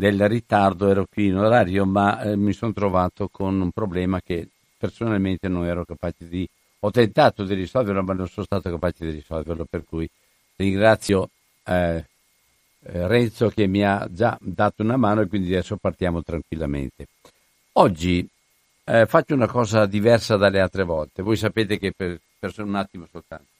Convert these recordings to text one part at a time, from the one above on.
del ritardo, ero qui in orario, ma eh, mi sono trovato con un problema che personalmente non ero capace di... Ho tentato di risolverlo, ma non sono stato capace di risolverlo, per cui ringrazio eh, eh, Renzo che mi ha già dato una mano e quindi adesso partiamo tranquillamente. Oggi eh, faccio una cosa diversa dalle altre volte. Voi sapete che per, per un attimo soltanto.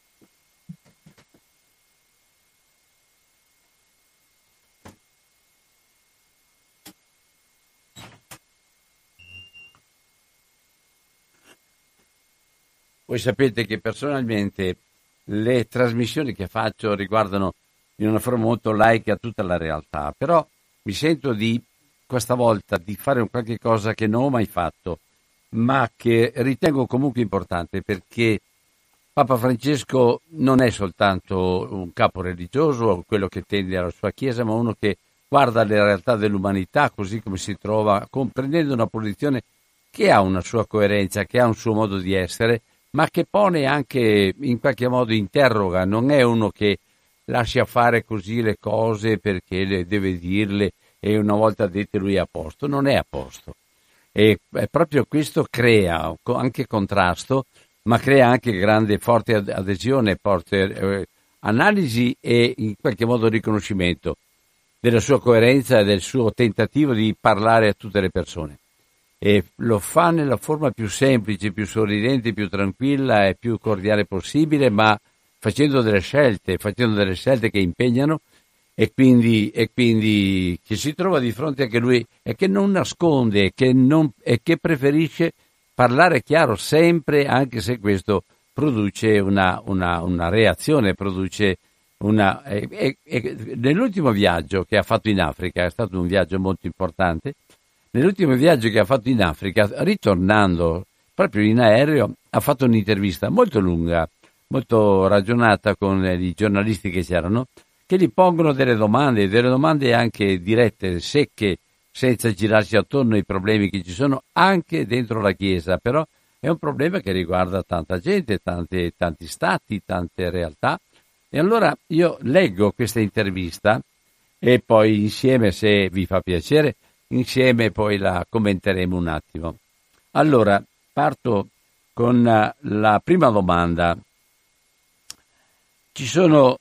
Voi sapete che personalmente le trasmissioni che faccio riguardano in una forma molto laica tutta la realtà, però mi sento di questa volta di fare un qualche cosa che non ho mai fatto, ma che ritengo comunque importante perché Papa Francesco non è soltanto un capo religioso o quello che tende alla sua Chiesa, ma uno che guarda le realtà dell'umanità così come si trova, comprendendo una posizione che ha una sua coerenza, che ha un suo modo di essere ma che pone anche in qualche modo interroga, non è uno che lascia fare così le cose perché le deve dirle e una volta dette lui è a posto, non è a posto. E proprio questo crea anche contrasto, ma crea anche grande, forte adesione, forte eh, analisi e in qualche modo riconoscimento della sua coerenza e del suo tentativo di parlare a tutte le persone e lo fa nella forma più semplice, più sorridente, più tranquilla e più cordiale possibile, ma facendo delle scelte, facendo delle scelte che impegnano e quindi, e quindi che si trova di fronte anche lui e che non nasconde che non, e che preferisce parlare chiaro sempre, anche se questo produce una, una, una reazione, produce una... E, e, nell'ultimo viaggio che ha fatto in Africa, è stato un viaggio molto importante, Nell'ultimo viaggio che ha fatto in Africa, ritornando proprio in aereo, ha fatto un'intervista molto lunga, molto ragionata con i giornalisti che c'erano, che gli pongono delle domande, delle domande anche dirette, secche, senza girarsi attorno ai problemi che ci sono anche dentro la Chiesa, però è un problema che riguarda tanta gente, tante, tanti stati, tante realtà. E allora io leggo questa intervista e poi insieme, se vi fa piacere, insieme poi la commenteremo un attimo. Allora, parto con eh, la prima domanda. Ci sono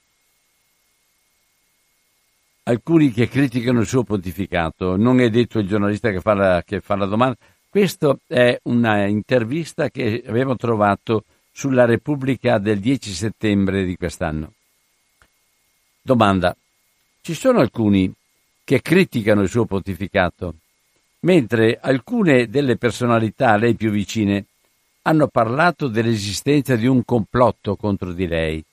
alcuni che criticano il suo pontificato, non è detto il giornalista che fa la, che fa la domanda, questa è una intervista che abbiamo trovato sulla Repubblica del 10 settembre di quest'anno. Domanda. Ci sono alcuni che criticano il suo pontificato, mentre alcune delle personalità a lei più vicine hanno parlato dell'esistenza di un complotto contro di lei.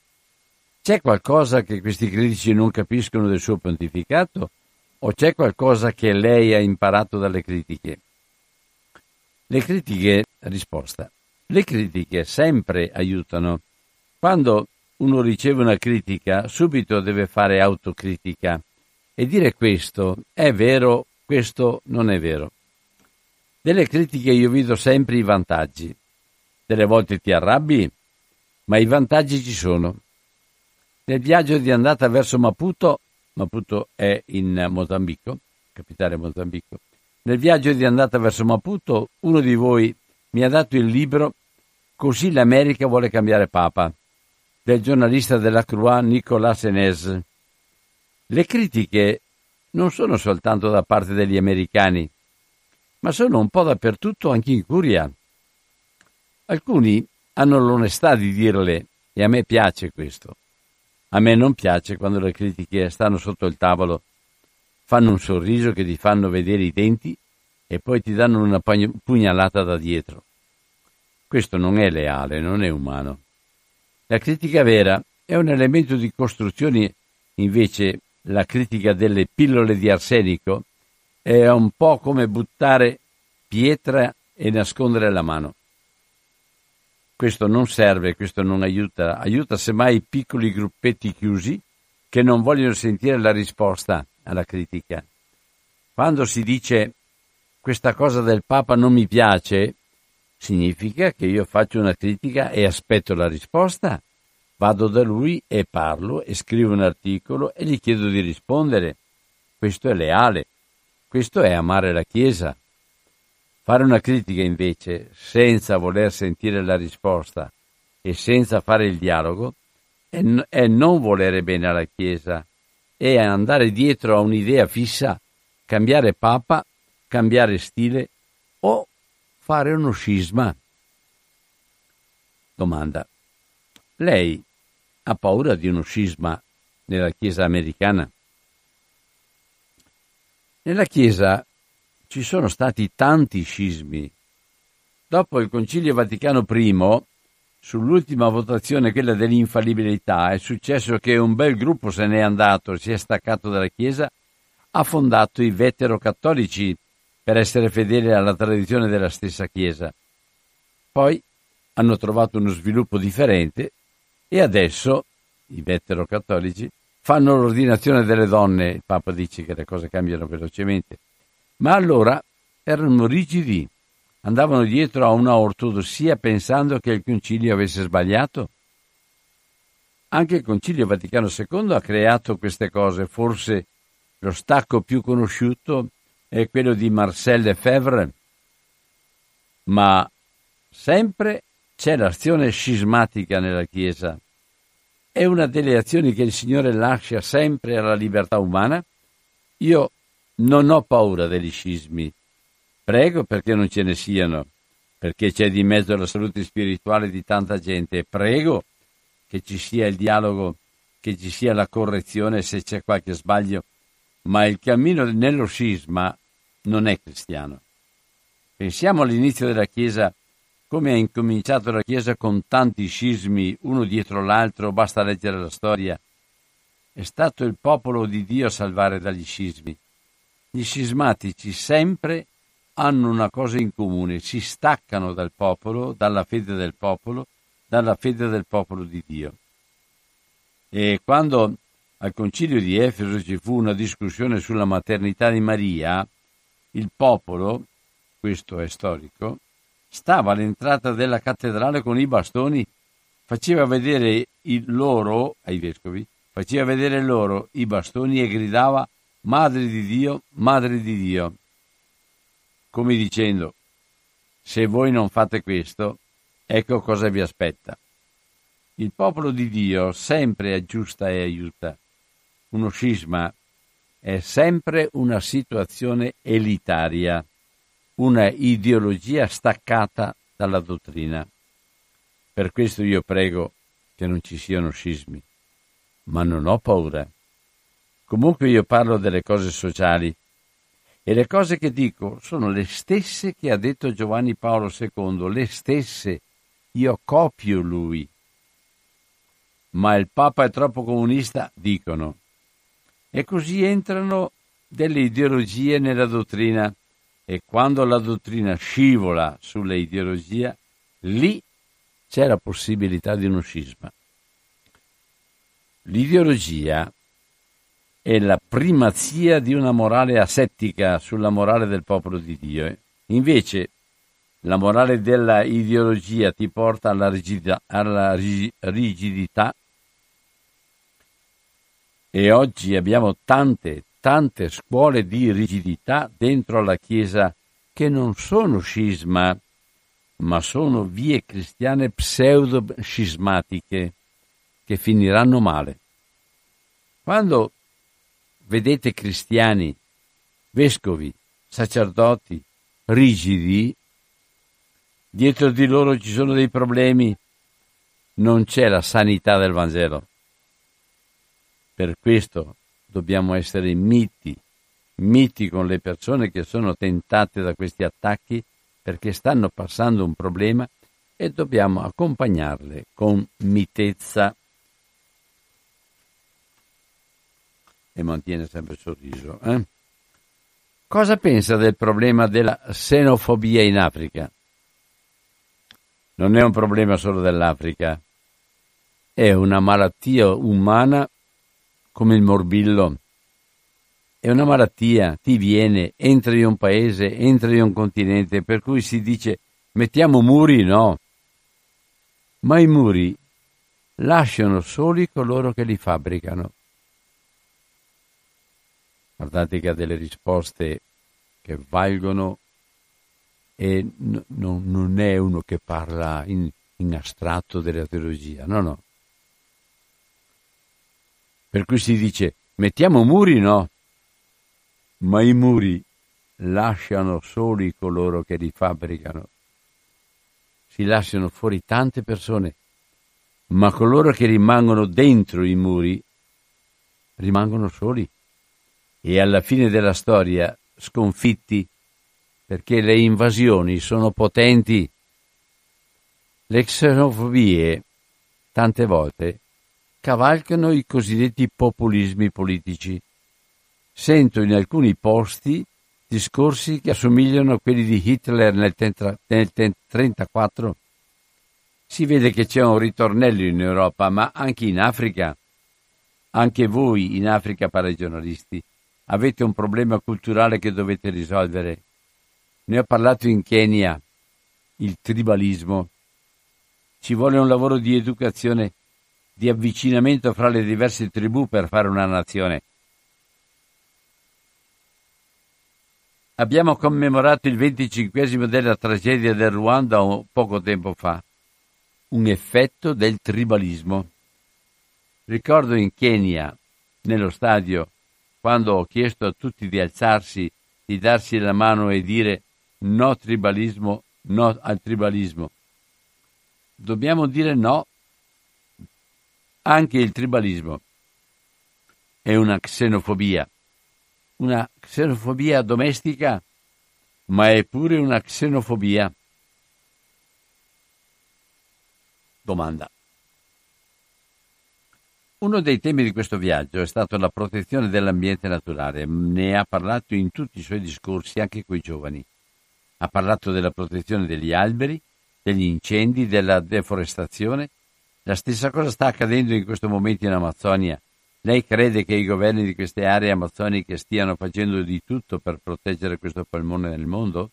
C'è qualcosa che questi critici non capiscono del suo pontificato o c'è qualcosa che lei ha imparato dalle critiche? Le critiche, risposta, le critiche sempre aiutano. Quando uno riceve una critica, subito deve fare autocritica e dire questo è vero, questo non è vero. Delle critiche io vedo sempre i vantaggi. Delle volte ti arrabbi, ma i vantaggi ci sono. Nel viaggio di andata verso Maputo, Maputo è in Mozambico, capitale Mozambico, nel viaggio di andata verso Maputo uno di voi mi ha dato il libro Così l'America vuole cambiare Papa, del giornalista della Croix Nicolas Enes. Le critiche non sono soltanto da parte degli americani, ma sono un po' dappertutto anche in Curia. Alcuni hanno l'onestà di dirle e a me piace questo. A me non piace quando le critiche stanno sotto il tavolo, fanno un sorriso che ti fanno vedere i denti e poi ti danno una pugnalata da dietro. Questo non è leale, non è umano. La critica vera è un elemento di costruzione, invece la critica delle pillole di arsenico è un po' come buttare pietra e nascondere la mano. Questo non serve, questo non aiuta, aiuta semmai i piccoli gruppetti chiusi che non vogliono sentire la risposta alla critica. Quando si dice questa cosa del Papa non mi piace, significa che io faccio una critica e aspetto la risposta. Vado da lui e parlo e scrivo un articolo e gli chiedo di rispondere. Questo è leale, questo è amare la Chiesa. Fare una critica invece senza voler sentire la risposta e senza fare il dialogo è, non volere bene alla Chiesa, è andare dietro a un'idea fissa, cambiare papa, cambiare stile o fare uno scisma. Domanda. Lei ha paura di uno scisma nella Chiesa americana? Nella Chiesa ci sono stati tanti scismi. Dopo il Concilio Vaticano I, sull'ultima votazione, quella dell'infallibilità, è successo che un bel gruppo se n'è andato, si è staccato dalla Chiesa, ha fondato i vetero-cattolici per essere fedeli alla tradizione della stessa Chiesa. Poi hanno trovato uno sviluppo differente e adesso i vetero-cattolici fanno l'ordinazione delle donne. Il Papa dice che le cose cambiano velocemente. Ma allora erano rigidi, andavano dietro a una ortodossia pensando che il concilio avesse sbagliato. Anche il concilio Vaticano II ha creato queste cose, forse lo stacco più conosciuto è quello di Marcel Lefebvre, ma sempre c'è l'azione scismatica nella Chiesa. È una delle azioni che il Signore lascia sempre alla libertà umana. Io non ho paura degli scismi. Prego perché non ce ne siano, perché c'è di mezzo la salute spirituale di tanta gente. Prego che ci sia il dialogo, che ci sia la correzione se c'è qualche sbaglio ma il cammino nello scisma non è cristiano. Pensiamo all'inizio della Chiesa, come ha incominciato la Chiesa con tanti scismi uno dietro l'altro, basta leggere la storia. È stato il popolo di Dio a salvare dagli scismi. Gli scismatici sempre hanno una cosa in comune, si staccano dal popolo, dalla fede del popolo, dalla fede del popolo di Dio. E quando al concilio di Efeso ci fu una discussione sulla maternità di Maria, il popolo, questo è storico, stava all'entrata della cattedrale con i bastoni, faceva vedere loro, ai vescovi, faceva vedere loro i bastoni e gridava Madre di Dio, Madre di Dio, come dicendo, se voi non fate questo, ecco cosa vi aspetta. Il popolo di Dio sempre aggiusta e aiuta. Uno scisma è sempre una situazione elitaria, una ideologia staccata dalla dottrina. Per questo io prego che non ci siano scismi, ma non ho paura. Comunque io parlo delle cose sociali e le cose che dico sono le stesse che ha detto Giovanni Paolo II, le stesse. Io copio lui. Ma il Papa è troppo comunista, dicono. E così entrano delle ideologie nella dottrina e quando la dottrina scivola sulle ideologie, lì c'è la possibilità di uno scisma. L'ideologia è la primazia di una morale asettica sulla morale del popolo di Dio. Invece la morale della ideologia ti porta alla rigidità, alla rigidità e oggi abbiamo tante, tante scuole di rigidità dentro la Chiesa che non sono scisma, ma sono vie cristiane pseudo-scismatiche che finiranno male. Quando vedete cristiani, vescovi, sacerdoti rigidi, dietro di loro ci sono dei problemi, non c'è la sanità del Vangelo. Per questo dobbiamo essere miti, miti con le persone che sono tentate da questi attacchi perché stanno passando un problema e dobbiamo accompagnarle con mitezza. E mantiene sempre il sorriso. Eh? Cosa pensa del problema della xenofobia in Africa? Non è un problema solo dell'Africa, è una malattia umana come il morbillo. È una malattia, ti viene, entri in un paese, entri in un continente, per cui si dice mettiamo muri, no. Ma i muri lasciano soli coloro che li fabbricano. Guardate che ha delle risposte che valgono e n- non è uno che parla in, in astratto della teologia, no, no. Per cui si dice mettiamo muri, no? Ma i muri lasciano soli coloro che li fabbricano. Si lasciano fuori tante persone, ma coloro che rimangono dentro i muri rimangono soli e alla fine della storia sconfitti perché le invasioni sono potenti. Le xenofobie tante volte cavalcano i cosiddetti populismi politici. Sento in alcuni posti discorsi che assomigliano a quelli di Hitler nel 1934. Si vede che c'è un ritornello in Europa, ma anche in Africa. Anche voi in Africa, paragiornalisti, avete un problema culturale che dovete risolvere. Ne ho parlato in Kenya, il tribalismo. Ci vuole un lavoro di educazione di avvicinamento fra le diverse tribù per fare una nazione. Abbiamo commemorato il 25 della tragedia del Ruanda poco tempo fa, un effetto del tribalismo. Ricordo in Kenya, nello stadio, quando ho chiesto a tutti di alzarsi, di darsi la mano e dire no tribalismo, no al tribalismo. Dobbiamo dire no anche il tribalismo è una xenofobia, una xenofobia domestica, ma è pure una xenofobia. Domanda. Uno dei temi di questo viaggio è stato la protezione dell'ambiente naturale. Ne ha parlato in tutti i suoi discorsi, anche coi giovani. Ha parlato della protezione degli alberi, degli incendi, della deforestazione la stessa cosa sta accadendo in questo momento in Amazzonia. Lei crede che i governi di queste aree amazzoniche stiano facendo di tutto per proteggere questo polmone del mondo?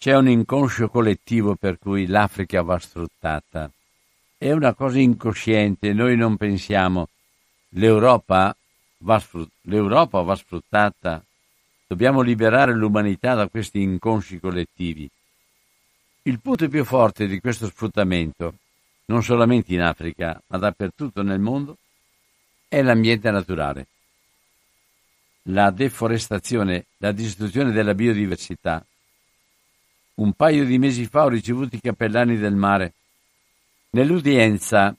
C'è un inconscio collettivo per cui l'Africa va sfruttata. È una cosa incosciente, noi non pensiamo. L'Europa va, L'Europa va sfruttata. Dobbiamo liberare l'umanità da questi inconsci collettivi. Il punto più forte di questo sfruttamento, non solamente in Africa, ma dappertutto nel mondo, è l'ambiente naturale. La deforestazione, la distruzione della biodiversità. Un paio di mesi fa ho ricevuto i cappellani del mare. Nell'udienza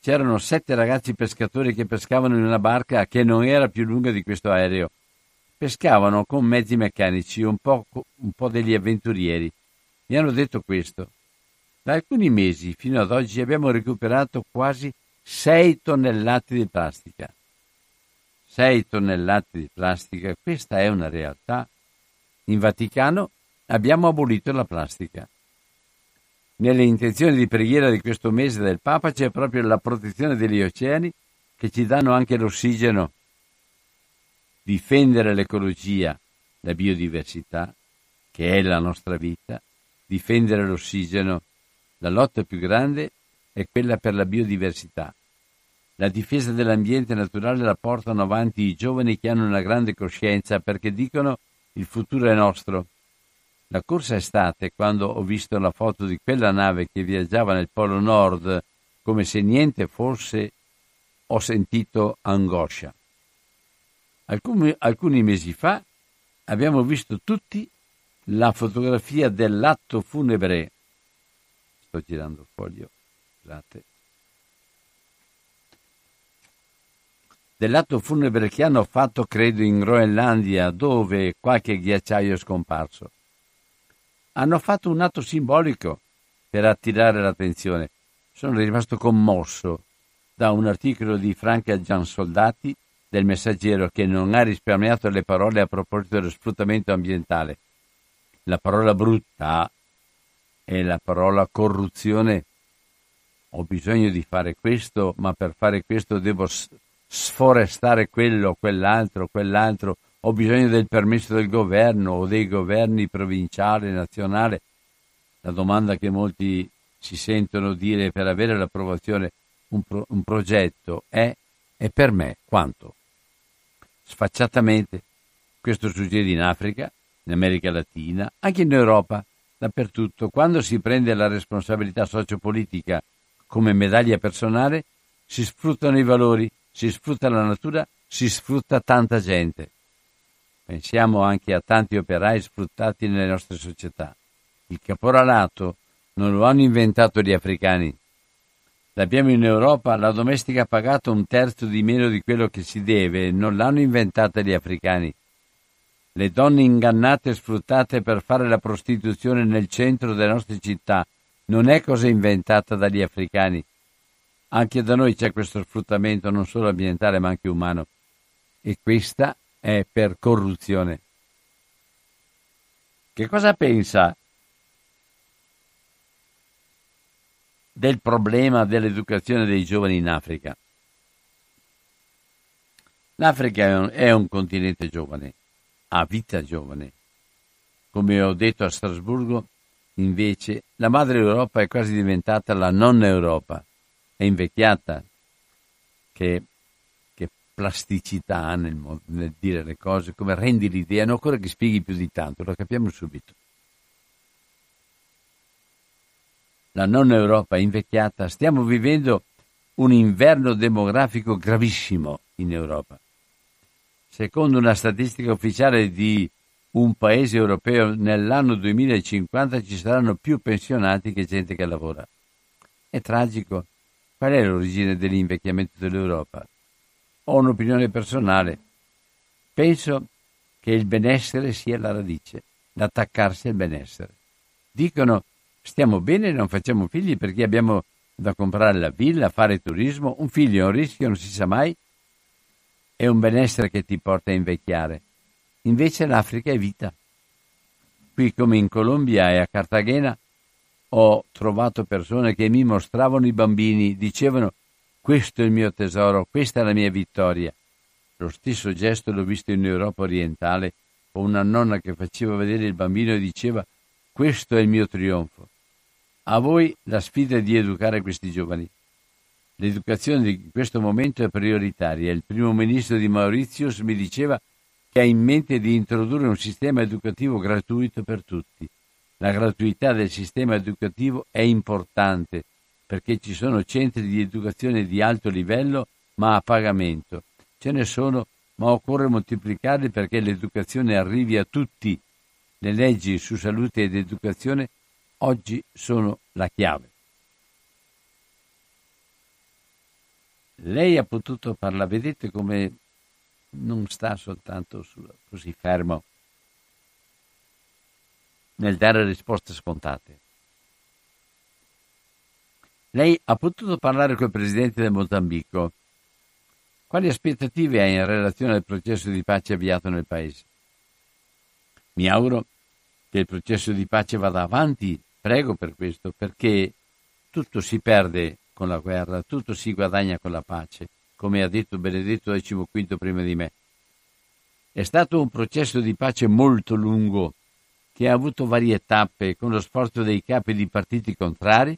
c'erano sette ragazzi pescatori che pescavano in una barca che non era più lunga di questo aereo. Pescavano con mezzi meccanici, un po', un po degli avventurieri mi hanno detto questo. Da alcuni mesi fino ad oggi abbiamo recuperato quasi 6 tonnellate di plastica. 6 tonnellate di plastica, questa è una realtà. In Vaticano abbiamo abolito la plastica. Nelle intenzioni di preghiera di questo mese del Papa c'è proprio la protezione degli oceani che ci danno anche l'ossigeno. Difendere l'ecologia, la biodiversità, che è la nostra vita, difendere l'ossigeno. La lotta più grande è quella per la biodiversità. La difesa dell'ambiente naturale la portano avanti i giovani che hanno una grande coscienza perché dicono il futuro è nostro. La corsa estate, quando ho visto la foto di quella nave che viaggiava nel Polo Nord come se niente fosse, ho sentito angoscia. Alcuni, alcuni mesi fa abbiamo visto tutti la fotografia dell'atto funebre. Sto girando il foglio, scusate. Dell'atto funebre che hanno fatto, credo, in Groenlandia, dove qualche ghiacciaio è scomparso. Hanno fatto un atto simbolico per attirare l'attenzione. Sono rimasto commosso da un articolo di Franca Giansoldati del Messaggero che non ha risparmiato le parole a proposito dello sfruttamento ambientale. La parola brutta è la parola corruzione. Ho bisogno di fare questo, ma per fare questo devo sforestare quello, quell'altro, quell'altro. Ho bisogno del permesso del governo o dei governi provinciali, nazionali. La domanda che molti si sentono dire per avere l'approvazione un, pro, un progetto è e per me quanto? Sfacciatamente. Questo succede in Africa, in America Latina, anche in Europa, dappertutto. Quando si prende la responsabilità sociopolitica come medaglia personale, si sfruttano i valori, si sfrutta la natura, si sfrutta tanta gente. Pensiamo anche a tanti operai sfruttati nelle nostre società. Il caporalato non lo hanno inventato gli africani. L'abbiamo in Europa, la domestica ha pagato un terzo di meno di quello che si deve, non l'hanno inventata gli africani. Le donne ingannate e sfruttate per fare la prostituzione nel centro delle nostre città non è cosa inventata dagli africani. Anche da noi c'è questo sfruttamento non solo ambientale ma anche umano. E questa è per corruzione. Che cosa pensa del problema dell'educazione dei giovani in Africa? L'Africa è un, è un continente giovane, ha vita giovane. Come ho detto a Strasburgo, invece, la madre Europa è quasi diventata la nonna Europa è invecchiata, che, che plasticità nel, nel, dire le cose, come rendi l'idea, non occorre che spieghi più di tanto, lo capiamo subito. La nonna Europa è invecchiata, stiamo vivendo un inverno demografico gravissimo in Europa. Secondo una statistica ufficiale di un paese europeo, nell'anno 2050 ci saranno più pensionati che gente che lavora. È tragico Qual è l'origine dell'invecchiamento dell'Europa? Ho un'opinione personale. Penso che il benessere sia la radice, l'attaccarsi al benessere. Dicono stiamo bene e non facciamo figli perché abbiamo da comprare la villa, fare turismo, un figlio è un rischio, non si sa mai, è un benessere che ti porta a invecchiare. Invece l'Africa è vita. Qui come in Colombia e a Cartagena ho trovato persone che mi mostravano i bambini, dicevano questo è il mio tesoro, questa è la mia vittoria. Lo stesso gesto l'ho visto in Europa orientale, con una nonna che faceva vedere il bambino e diceva questo è il mio trionfo. A voi la sfida di educare questi giovani. L'educazione di questo momento è prioritaria. Il primo ministro di Mauritius mi diceva che ha in mente di introdurre un sistema educativo gratuito per tutti la gratuità del sistema educativo è importante perché ci sono centri di educazione di alto livello ma a pagamento. Ce ne sono, ma occorre moltiplicarli perché l'educazione arrivi a tutti. Le leggi su salute ed educazione oggi sono la chiave. Lei ha potuto parlare, vedete come non sta soltanto su, così fermo nel dare risposte scontate. Lei ha potuto parlare col presidente del Mozambico. Quali aspettative ha in relazione al processo di pace avviato nel paese? Mi auguro che il processo di pace vada avanti, prego per questo, perché tutto si perde con la guerra, tutto si guadagna con la pace, come ha detto Benedetto XV prima di me. È stato un processo di pace molto lungo che ha avuto varie tappe con lo sforzo dei capi di partiti contrari,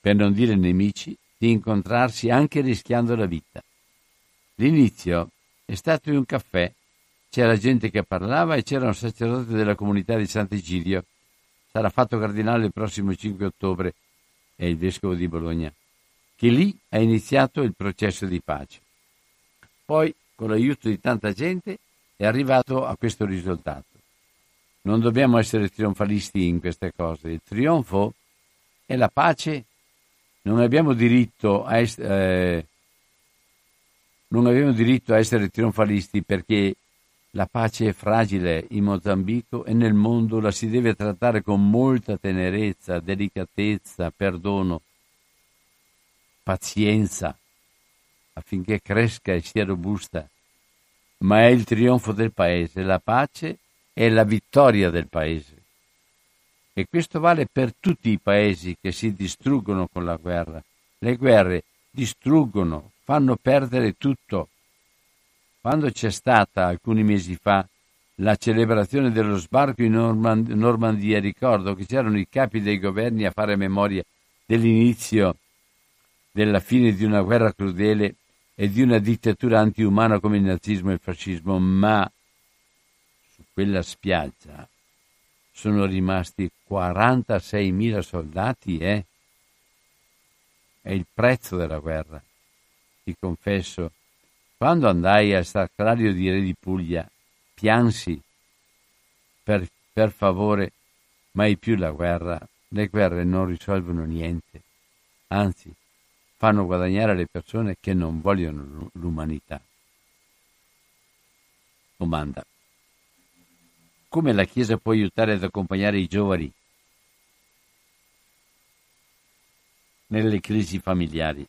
per non dire nemici, di incontrarsi anche rischiando la vita. L'inizio è stato in un caffè, c'era gente che parlava e c'era un sacerdote della comunità di Sant'Egidio, sarà fatto cardinale il prossimo 5 ottobre, è il vescovo di Bologna, che lì ha iniziato il processo di pace. Poi, con l'aiuto di tanta gente, è arrivato a questo risultato. Non dobbiamo essere trionfalisti in queste cose. Il trionfo è la pace. Non abbiamo diritto a, es- eh, abbiamo diritto a essere trionfalisti perché la pace è fragile in Mozambico e nel mondo la si deve trattare con molta tenerezza, delicatezza, perdono, pazienza affinché cresca e sia robusta. Ma è il trionfo del paese, la pace è la vittoria del paese. E questo vale per tutti i paesi che si distruggono con la guerra. Le guerre distruggono, fanno perdere tutto. Quando c'è stata alcuni mesi fa la celebrazione dello sbarco in Normand- Normandia, ricordo che c'erano i capi dei governi a fare memoria dell'inizio della fine di una guerra crudele e di una dittatura antiumana come il nazismo e il fascismo, ma quella spiaggia sono rimasti 46.000 soldati, eh? È il prezzo della guerra. Ti confesso, quando andai al sacrario di Re di Puglia, piansi per, per favore, mai più la guerra. Le guerre non risolvono niente, anzi, fanno guadagnare le persone che non vogliono l'umanità. Domanda come la Chiesa può aiutare ad accompagnare i giovani nelle crisi familiari.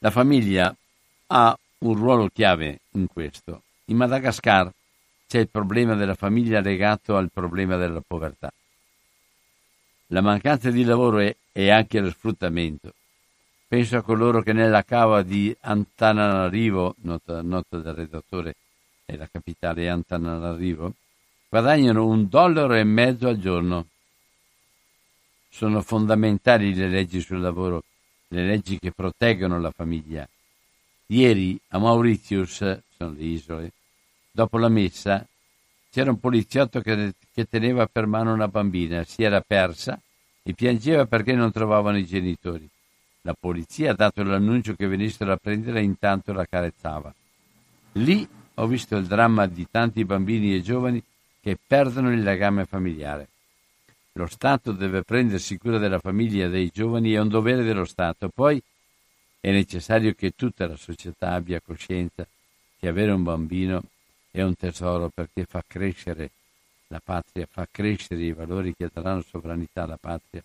La famiglia ha un ruolo chiave in questo. In Madagascar c'è il problema della famiglia legato al problema della povertà. La mancanza di lavoro è, è anche lo sfruttamento. Penso a coloro che nella cava di Antananarivo, nota, nota del redattore, è la capitale Antananarivo, guadagnano un dollaro e mezzo al giorno. Sono fondamentali le leggi sul lavoro, le leggi che proteggono la famiglia. Ieri a Mauritius, sono le isole, dopo la messa, c'era un poliziotto che, che teneva per mano una bambina, si era persa e piangeva perché non trovavano i genitori. La polizia ha dato l'annuncio che venissero a prendere e intanto la carezzava. Lì ho visto il dramma di tanti bambini e giovani che perdono il legame familiare. Lo Stato deve prendersi cura della famiglia e dei giovani, è un dovere dello Stato. Poi è necessario che tutta la società abbia coscienza che avere un bambino è un tesoro perché fa crescere la patria, fa crescere i valori che daranno sovranità alla patria.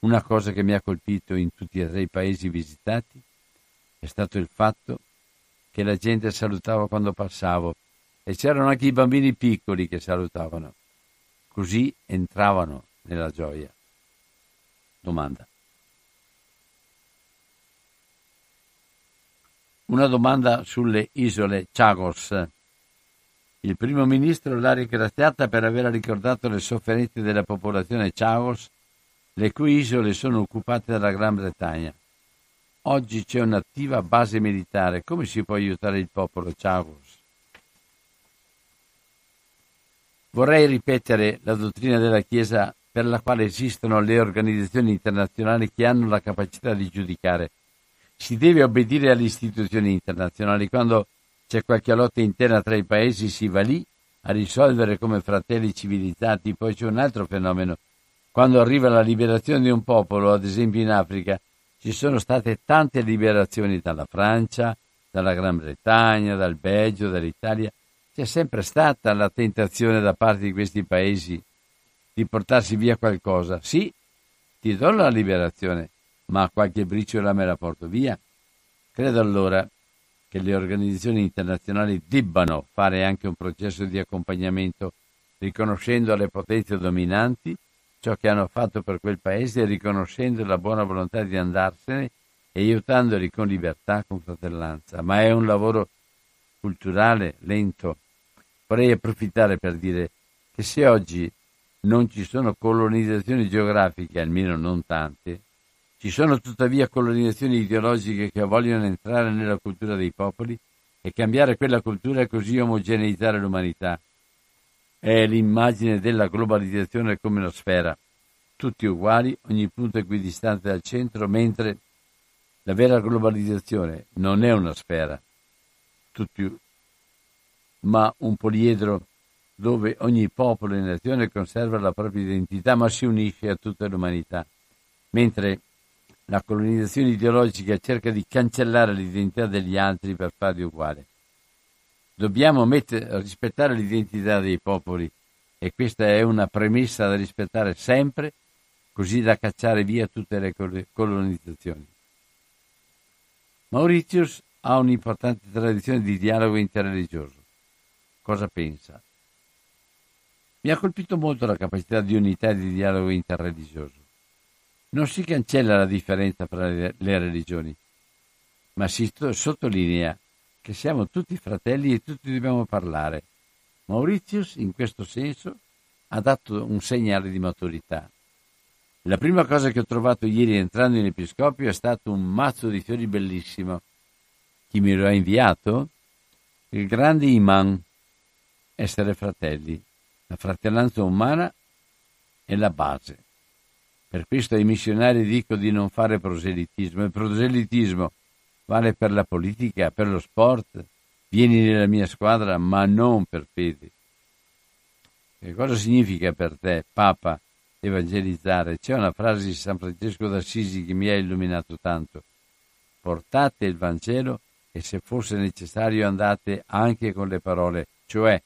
Una cosa che mi ha colpito in tutti e tre i paesi visitati è stato il fatto che la gente salutava quando passavo e c'erano anche i bambini piccoli che salutavano. Così entravano nella gioia. Domanda. Una domanda sulle isole Chagos. Il primo ministro l'ha ringraziata per aver ricordato le sofferenze della popolazione Chagos, le cui isole sono occupate dalla Gran Bretagna. Oggi c'è un'attiva base militare. Come si può aiutare il popolo Chagos? Vorrei ripetere la dottrina della Chiesa per la quale esistono le organizzazioni internazionali che hanno la capacità di giudicare. Si deve obbedire alle istituzioni internazionali. Quando c'è qualche lotta interna tra i paesi si va lì a risolvere come fratelli civilizzati. Poi c'è un altro fenomeno. Quando arriva la liberazione di un popolo, ad esempio in Africa, ci sono state tante liberazioni dalla Francia, dalla Gran Bretagna, dal Belgio, dall'Italia. C'è sempre stata la tentazione da parte di questi paesi di portarsi via qualcosa. Sì, ti do la liberazione, ma qualche briciola me la porto via. Credo allora che le organizzazioni internazionali debbano fare anche un processo di accompagnamento riconoscendo alle potenze dominanti ciò che hanno fatto per quel paese riconoscendo la buona volontà di andarsene e aiutandoli con libertà, con fratellanza. Ma è un lavoro culturale lento, vorrei approfittare per dire che se oggi non ci sono colonizzazioni geografiche, almeno non tante, ci sono tuttavia colonizzazioni ideologiche che vogliono entrare nella cultura dei popoli e cambiare quella cultura e così omogeneizzare l'umanità. È l'immagine della globalizzazione come una sfera, tutti uguali, ogni punto equidistante dal centro, mentre la vera globalizzazione non è una sfera, tutti, ma un poliedro dove ogni popolo e nazione conserva la propria identità ma si unisce a tutta l'umanità, mentre la colonizzazione ideologica cerca di cancellare l'identità degli altri per farli uguali. Dobbiamo mettere, rispettare l'identità dei popoli e questa è una premessa da rispettare sempre, così da cacciare via tutte le colonizzazioni. Mauritius ha un'importante tradizione di dialogo interreligioso. Cosa pensa? Mi ha colpito molto la capacità di unità e di dialogo interreligioso. Non si cancella la differenza tra le, religioni, ma si sottolinea che siamo tutti fratelli e tutti dobbiamo parlare. Mauritius, in questo senso, ha dato un segnale di maturità. La prima cosa che ho trovato ieri entrando in episcopio è stato un mazzo di fiori bellissimo. Chi me lo ha inviato? Il grande imam. Essere fratelli. La fratellanza umana è la base. Per questo ai missionari dico di non fare proselitismo. Il proselitismo vale per la politica, per lo sport. Vieni nella mia squadra, ma non per fede. Che cosa significa per te, Papa, evangelizzare? C'è una frase di San Francesco d'Assisi che mi ha illuminato tanto. Portate il Vangelo e se fosse necessario andate anche con le parole, cioè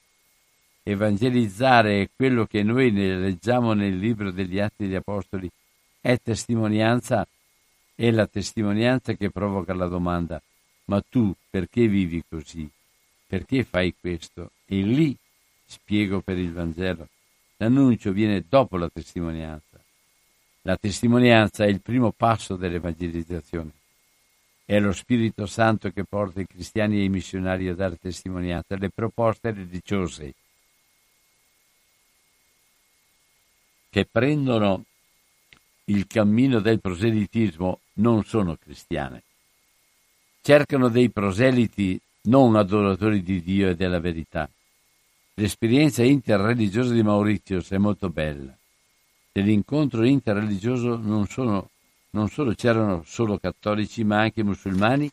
evangelizzare è quello che noi leggiamo nel libro degli Atti degli Apostoli, è testimonianza, è la testimonianza che provoca la domanda, ma tu perché vivi così? Perché fai questo? E lì spiego per il Vangelo. L'annuncio viene dopo la testimonianza. La testimonianza è il primo passo dell'evangelizzazione. È lo Spirito Santo che porta i cristiani e i missionari a dare testimonianza. Le proposte religiose che prendono il cammino del proselitismo non sono cristiane. Cercano dei proseliti non adoratori di Dio e della verità. L'esperienza interreligiosa di Mauritius è molto bella. Nell'incontro interreligioso non, sono, non solo c'erano solo cattolici, ma anche musulmani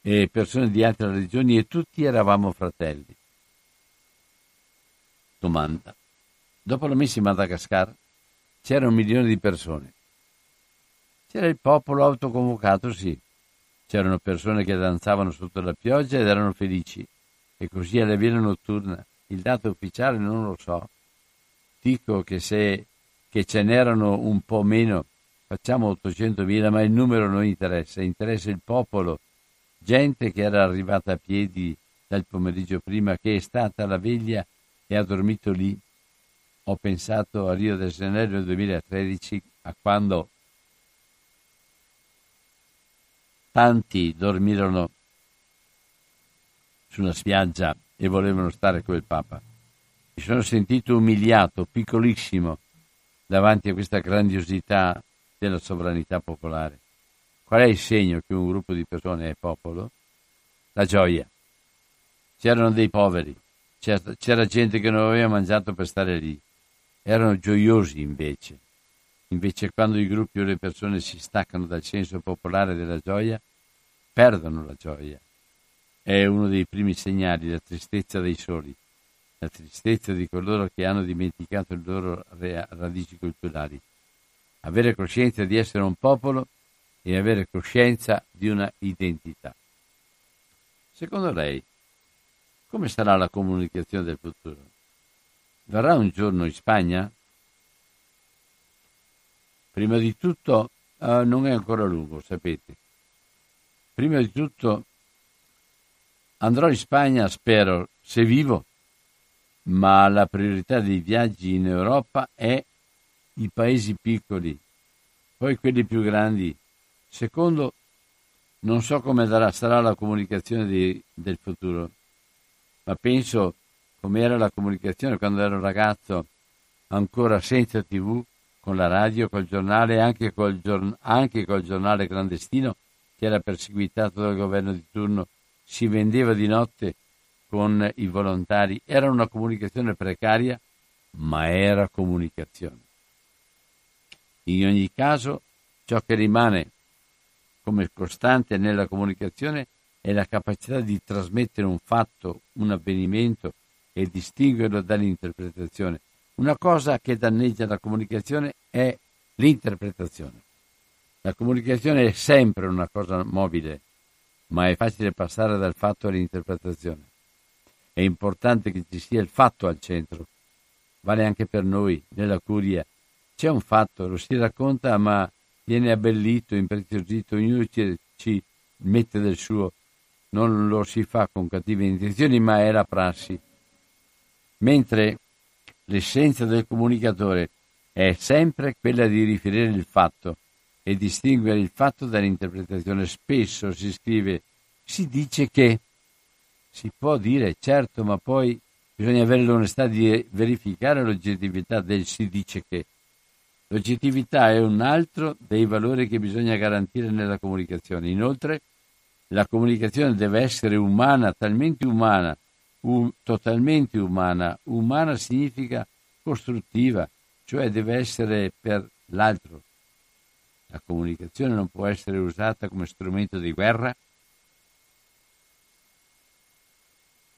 e persone di altre religioni e tutti eravamo fratelli. Domanda. Dopo la messa in Madagascar, c'era un milione di persone. C'era il popolo autoconvocato, sì. C'erano persone che danzavano sotto la pioggia ed erano felici. E così alla vela notturna. Il dato ufficiale non lo so. Dico che se che ce n'erano un po' meno, facciamo 800.000, ma il numero non interessa, interessa il popolo, gente che era arrivata a piedi dal pomeriggio prima, che è stata alla veglia e ha dormito lì ho pensato a Rio de Janeiro 2013, a quando tanti dormirono su una spiaggia e volevano stare con il Papa. Mi sono sentito umiliato, piccolissimo, davanti a questa grandiosità della sovranità popolare. Qual è il segno che un gruppo di persone è popolo? La gioia. C'erano dei poveri, c'era gente che non aveva mangiato per stare lì, erano gioiosi invece. Invece quando i gruppi o le persone si staccano dal senso popolare della gioia, perdono la gioia. È uno dei primi segnali, la tristezza dei soli, la tristezza di coloro che hanno dimenticato le loro radici culturali. Avere coscienza di essere un popolo e avere coscienza di una identità. Secondo lei, come sarà la comunicazione del futuro? Verrà un giorno in Spagna? Prima di tutto, uh, non è ancora lungo, sapete. Prima di tutto andrò in Spagna, spero, se vivo, ma la priorità dei viaggi in Europa è i paesi piccoli, poi quelli più grandi. Secondo, non so come sarà la comunicazione di, del futuro. ma penso com'era la comunicazione quando ero ragazzo, ancora senza tv, con la radio, col giornale, anche col, giorn- anche col giornale clandestino che era perseguitato dal governo di turno, si vendeva di notte con i volontari. Era una comunicazione precaria, ma era comunicazione. In ogni caso, ciò che rimane come costante nella comunicazione è la capacità di trasmettere un fatto, un avvenimento e distinguerlo dall'interpretazione. Una cosa che danneggia la comunicazione è l'interpretazione. La comunicazione è sempre una cosa mobile, ma è facile passare dal fatto all'interpretazione. È importante che ci sia il fatto al centro. Vale anche per noi, nella curia. C'è un fatto, lo si racconta, ma viene abbellito, impreziosito, ognuno ci, ci mette del suo. Non lo si fa con cattive intenzioni, ma è la prassi. Mentre l'essenza del comunicatore è sempre quella di riferire il fatto e distinguere il fatto dall'interpretazione. Spesso si scrive, si dice che, si può dire certo, ma poi bisogna avere l'onestà di verificare l'oggettività del si dice che. L'oggettività è un altro dei valori che bisogna garantire nella comunicazione. Inoltre, la comunicazione deve essere umana, talmente umana, um, totalmente umana. Umana significa costruttiva, cioè deve essere per l'altro, la comunicazione non può essere usata come strumento di guerra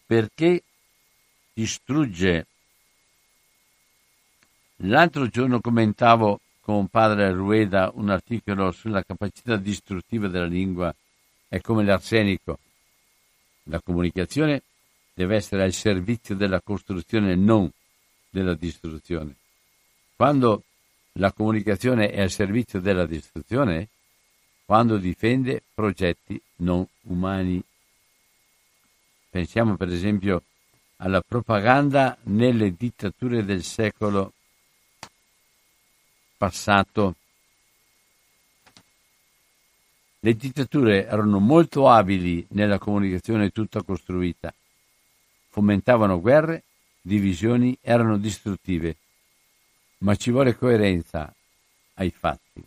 perché distrugge. L'altro giorno commentavo con padre Rueda un articolo sulla capacità distruttiva della lingua, è come l'arsenico. La comunicazione deve essere al servizio della costruzione, non della distruzione. Quando la comunicazione è al servizio della distruzione quando difende progetti non umani. Pensiamo per esempio alla propaganda nelle dittature del secolo passato. Le dittature erano molto abili nella comunicazione tutta costruita, fomentavano guerre, divisioni, erano distruttive ma ci vuole coerenza ai fatti.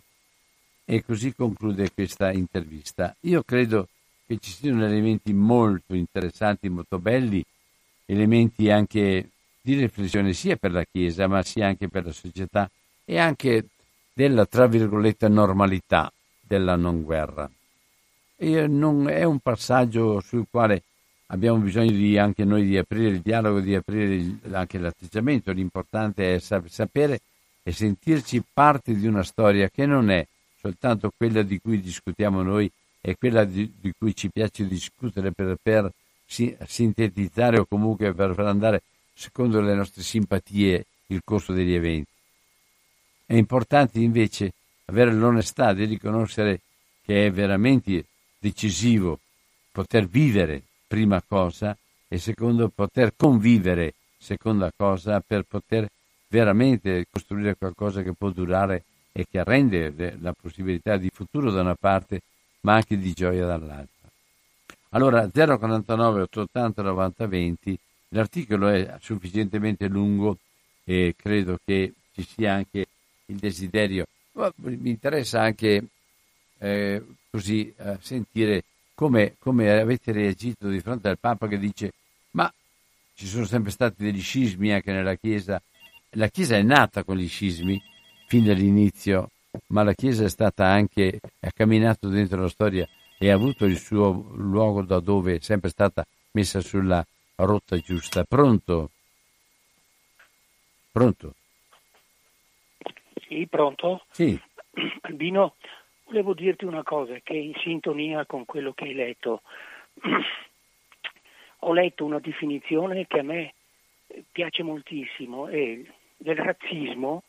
E così conclude questa intervista. Io credo che ci siano elementi molto interessanti, molto belli, elementi anche di riflessione sia per la Chiesa, ma sia anche per la società e anche della, tra virgolette, normalità della non guerra. Non, è un passaggio sul quale abbiamo bisogno di, anche noi di aprire il dialogo, di aprire il, anche l'atteggiamento. L'importante è sapere e sentirci parte di una storia che non è soltanto quella di cui discutiamo noi e quella di, di cui ci piace discutere per, per si, sintetizzare o comunque per, per andare secondo le nostre simpatie il corso degli eventi. È importante invece avere l'onestà di riconoscere che è veramente decisivo poter vivere prima cosa e secondo poter convivere seconda cosa per poter veramente costruire qualcosa che può durare e che rende la possibilità di futuro da una parte ma anche di gioia dall'altra. Allora 049 880 90 20 l'articolo è sufficientemente lungo e credo che ci sia anche il desiderio, mi interessa anche eh, così eh, sentire come, come avete reagito di fronte al Papa che dice ma ci sono sempre stati degli scismi anche nella Chiesa. La Chiesa è nata con gli scismi fin dall'inizio, ma la Chiesa è stata anche, ha camminato dentro la storia e ha avuto il suo luogo da dove è sempre stata messa sulla rotta giusta. Pronto? Pronto? Sì, pronto? Sì. Albino, Volevo dirti una cosa che è in sintonia con quello che hai letto. Ho letto una definizione che a me piace moltissimo, è del razzismo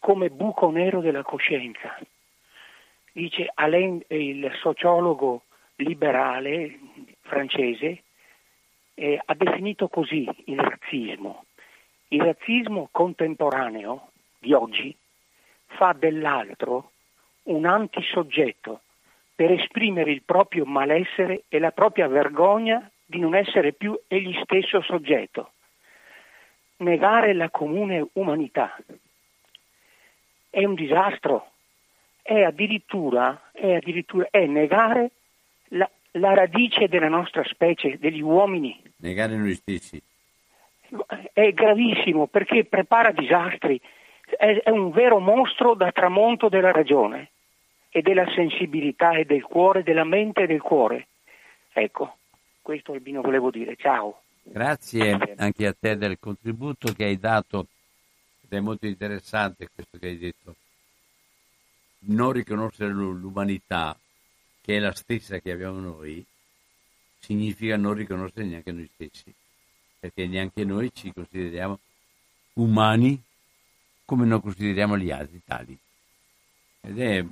come buco nero della coscienza. Dice Alain, il sociologo liberale francese, eh, ha definito così il razzismo. Il razzismo contemporaneo di oggi fa dell'altro un antisoggetto per esprimere il proprio malessere e la propria vergogna di non essere più egli stesso soggetto, negare la comune umanità. È un disastro, è addirittura, è, addirittura, è negare la, la radice della nostra specie, degli uomini. Negare noi stessi. È gravissimo perché prepara disastri, è, un vero mostro da tramonto della ragione e della sensibilità e del cuore, della mente e del cuore. Ecco, questo Albino volevo dire. Ciao. Grazie anche a te del contributo che hai dato ed è molto interessante questo che hai detto. Non riconoscere l'umanità, che è la stessa che abbiamo noi, significa non riconoscere neanche noi stessi, perché neanche noi ci consideriamo umani come non consideriamo gli altri tali. Ed è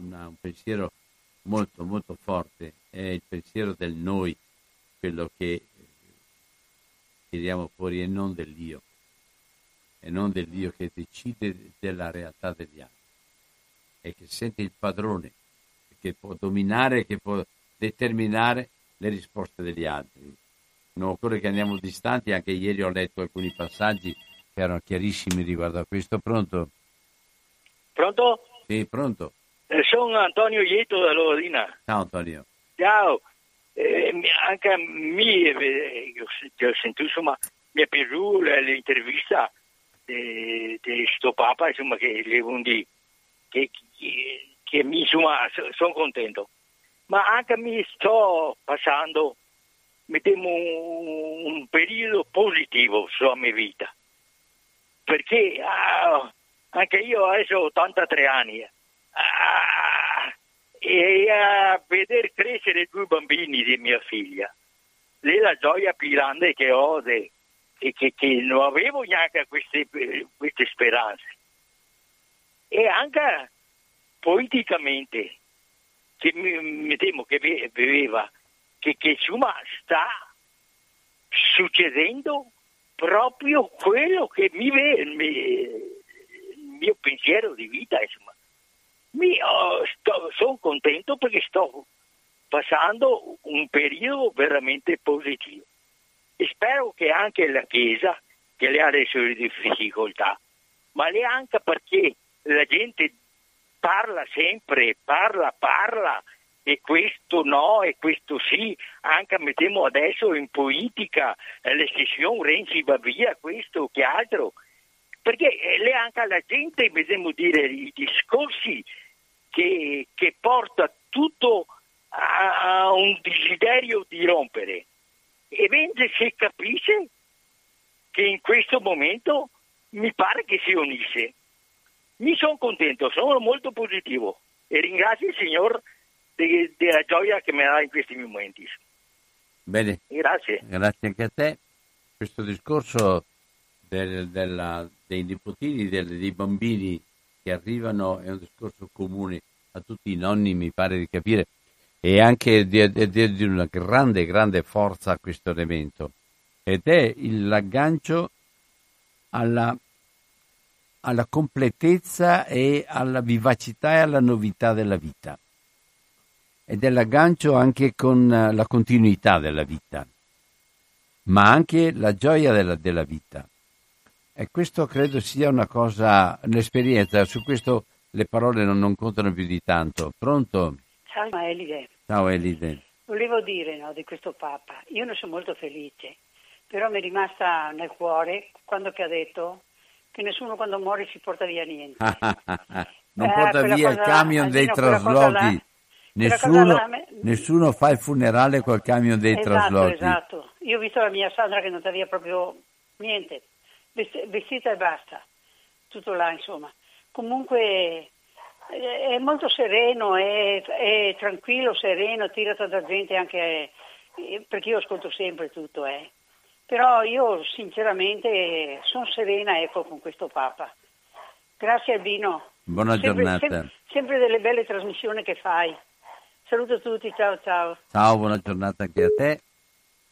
una, un pensiero molto molto forte, è il pensiero del noi, quello che tiriamo fuori e non dell'io, e non dell'io che decide della realtà degli altri, e che sente il padrone, che può dominare, che può determinare le risposte degli altri. Non occorre che andiamo distanti, anche ieri ho letto alcuni passaggi erano chiarissimi riguardo a questo. Pronto? Pronto? Sì, pronto. Eh, sono Antonio Ieto da Lorina. Ciao Antonio. Ciao. Eh, anche a me, eh, ho sentito, insomma, mi è piaciuta l'intervista di questo Papa, insomma, che, che, che, che mi, insomma, sono contento. Ma anche mi sto passando, mettiamo un, un periodo positivo sulla mia vita. Perché ah, anche io adesso ho 83 anni. Ah, e a vedere crescere due bambini di mia figlia. Lì la gioia più grande che ho e che, che, che, non avevo neanche queste, queste speranze. E anche politicamente, che mi, mi temo che viveva, che, che insomma sta succedendo proprio quello che mi, mi, il mio pensiero di vita, insomma. Mi, oh, sono contento perché sto passando un periodo veramente positivo. E spero che anche la Chiesa, che le ha le sue difficoltà, ma le anche perché la gente parla sempre, parla, parla, e questo no, e questo sì, anche mettiamo adesso in politica eh, Renzi va via, questo che altro, perché eh, anche la gente, bisogna dire, i discorsi che, che porta tutto a, a, un desiderio di rompere. E mentre si capisce che in questo momento mi pare che si unisse. Mi sono contento, sono molto positivo e ringrazio il Della gioia che mi dà in questi momenti. Bene. Grazie. Grazie anche a te. Questo discorso del, della, dei nipotini, del, dei bambini che arrivano è un discorso comune a tutti i nonni, mi pare di capire, e anche di, di, di una grande, grande forza a questo elemento, ed è l'aggancio alla, alla completezza e alla vivacità e alla novità della vita ed è l'aggancio anche con la continuità della vita, ma anche la gioia della, della vita. E questo credo sia una cosa, un'esperienza, su questo le parole non, non contano più di tanto. Pronto? Ciao Elide. Ciao Elide. Volevo dire no, di questo Papa, io ne sono molto felice, però mi è rimasta nel cuore quando ha detto che nessuno quando muore si porta via niente. non eh, porta via il camion dei traslochi. Nessuno, nessuno, fa il funerale col camion dei esatto, traslochi. Esatto, io ho visto la mia Sandra che non aveva proprio niente, vestita e basta, tutto là insomma. Comunque è molto sereno, è, è, tranquillo, sereno, tira tanta gente anche perché io ascolto sempre tutto, eh. Però io sinceramente sono serena ecco, con questo Papa. Grazie Albino. Buona sempre, giornata. Sempre, sempre delle belle trasmissioni che fai. Saluto tutti, ciao ciao. Ciao, buona giornata anche a te.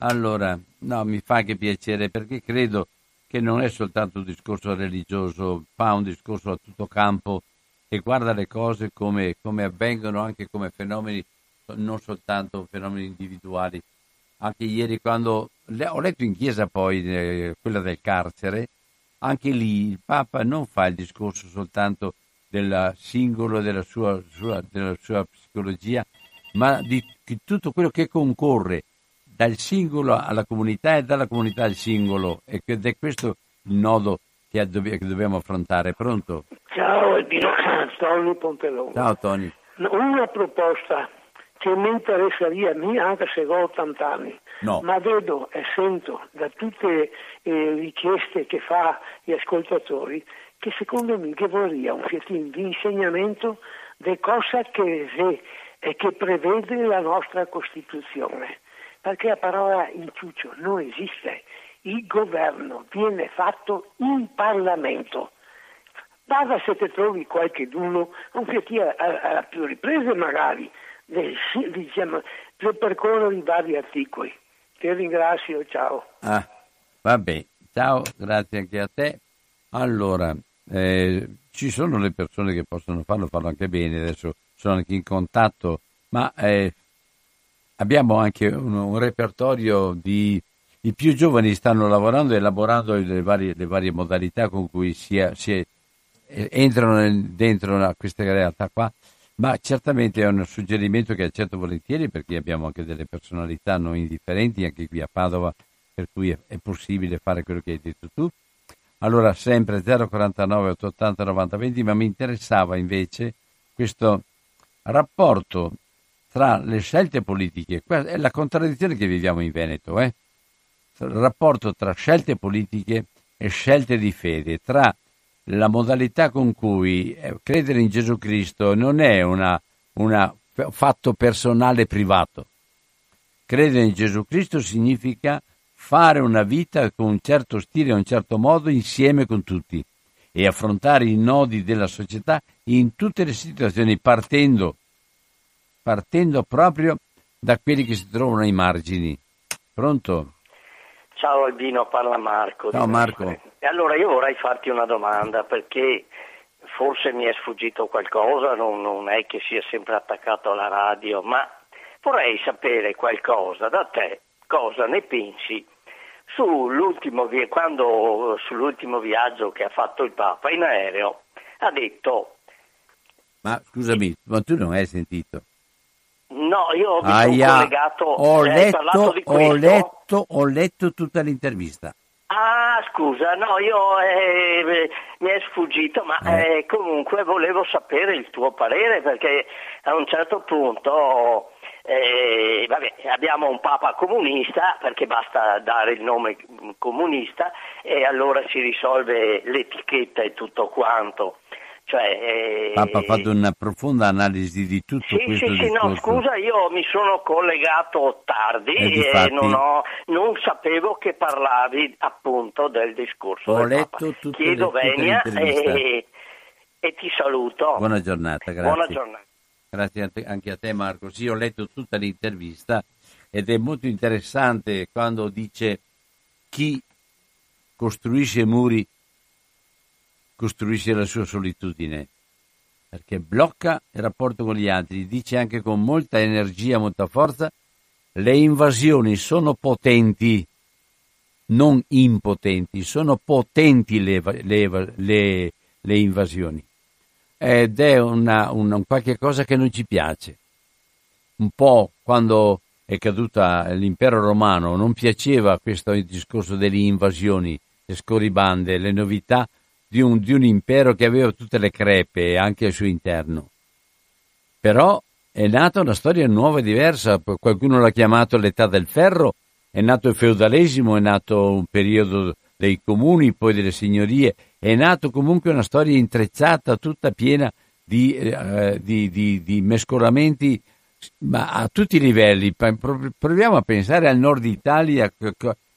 Allora, no, mi fa anche piacere perché credo che non è soltanto un discorso religioso, fa un discorso a tutto campo e guarda le cose come, come avvengono anche come fenomeni non soltanto fenomeni individuali. Anche ieri quando ho letto in chiesa poi eh, quella del carcere, anche lì il Papa non fa il discorso soltanto del singolo, della sua, sua, della sua psicologia, ma di tutto quello che concorre dal singolo alla comunità e dalla comunità al singolo ed è questo il nodo che, dobbiamo affrontare. Pronto? Ciao Albino, Tony Pompelone. Ciao Tony. Una proposta che mi interessaria, anche se ho 80 anni, no. ma vedo e sento da tutte le eh, richieste che fa gli ascoltatori che secondo me che vorrei un fiatino di insegnamento di cosa che, se, che prevede la nostra Costituzione, perché la parola inciuccio non esiste, il governo viene fatto in Parlamento. Vada se te trovi qualche d'uno, un fiatino a, a più riprese magari, diciamo, per percorrere i vari articoli. Ti ringrazio, ciao. Ah, vabbè, ciao, grazie anche a te. Allora, eh, ci sono le persone che possono farlo, farlo anche bene, adesso sono anche in contatto, ma eh, abbiamo anche un, un, repertorio di... I più giovani stanno lavorando e elaborando le varie, le varie modalità con cui si, si eh, entrano dentro a queste realtà qua ma certamente è un suggerimento che accetto volentieri perché abbiamo anche delle personalità non indifferenti anche qui a Padova, per cui è, è possibile fare quello che hai detto tu. Allora sempre 049 880 90 20, ma mi interessava invece questo rapporto tra le scelte politiche, è la contraddizione che viviamo in Veneto, eh? il rapporto tra scelte politiche e scelte di fede, tra la modalità con cui eh, credere in Gesù Cristo non è un fatto personale privato. Credere in Gesù Cristo significa fare una vita con un certo stile un certo modo insieme con tutti e affrontare i nodi della società in tutte le situazioni partendo, partendo proprio da quelli che si trovano ai margini. Pronto? Ciao Albino, parla Marco. Ciao Marco. E allora io vorrei farti una domanda perché forse mi è sfuggito qualcosa, non, non è che sia sempre attaccato alla radio, ma vorrei sapere qualcosa da te, cosa ne pensi sull'ultimo, quando, sull'ultimo viaggio che ha fatto il Papa in aereo. Ha detto... Ma scusami, ma tu non hai sentito? No, io mi Aia, sono collegato. Ho letto, ho, letto, ho letto tutta l'intervista. Ah, scusa, no, io eh, mi è sfuggito, ma eh. Eh, comunque volevo sapere il tuo parere perché a un certo punto eh, vabbè, abbiamo un papa comunista perché basta dare il nome comunista e allora si risolve l'etichetta e tutto quanto. Cioè, eh... Papa ha fatto una profonda analisi di tutto sì, questo sì, sì, no, scusa, io mi sono collegato tardi e, difatti... non, ho, non, sapevo che parlavi appunto del discorso ho del letto Papa. tutte Chiedo le, venia e, e, ti saluto. Buona giornata, grazie. Buona giornata. Grazie anche a te Marco. Sì, ho letto tutta l'intervista ed è molto interessante quando dice chi costruisce muri costruisce la sua solitudine, perché blocca il rapporto con gli altri, dice anche con molta energia, molta forza, le invasioni sono potenti, non impotenti, sono potenti le, le, le, le invasioni. Ed è una, una, un qualche cosa che non ci piace. Un po' quando è caduta l'impero romano non piaceva questo discorso delle invasioni, le scorribande, le novità di un, di un impero che aveva tutte le crepe anche al suo interno. Però è nata una storia nuova e diversa, qualcuno l'ha chiamato l'età del ferro, è nato il feudalesimo, è nato un periodo dei comuni, poi delle signorie, è nato comunque una storia intrecciata, tutta piena di, eh, di, di, di mescolamenti, ma a tutti i livelli. Proviamo a pensare al nord Italia,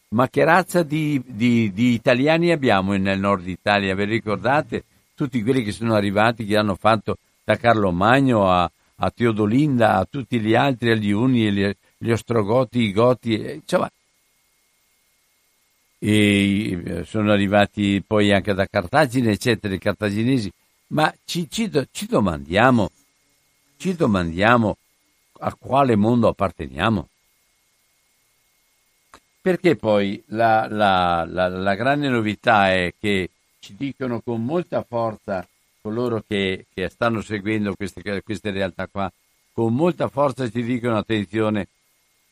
ma che razza di, di, di, italiani abbiamo nel nord Italia? Vi ricordate? Tutti quelli che sono arrivati, che hanno fatto da Carlo Magno a, a Teodolinda, a tutti gli altri, agli Uni, gli, gli Ostrogoti, i Goti, insomma. E eh, sono arrivati poi anche da Cartagine, eccetera, i cartaginesi. Ma ci, ci, ci domandiamo, ci domandiamo a quale mondo apparteniamo. Perché poi la, la, la, la, grande novità è che ci dicono con molta forza coloro che, che stanno seguendo queste, queste realtà qua, con molta forza ci dicono attenzione,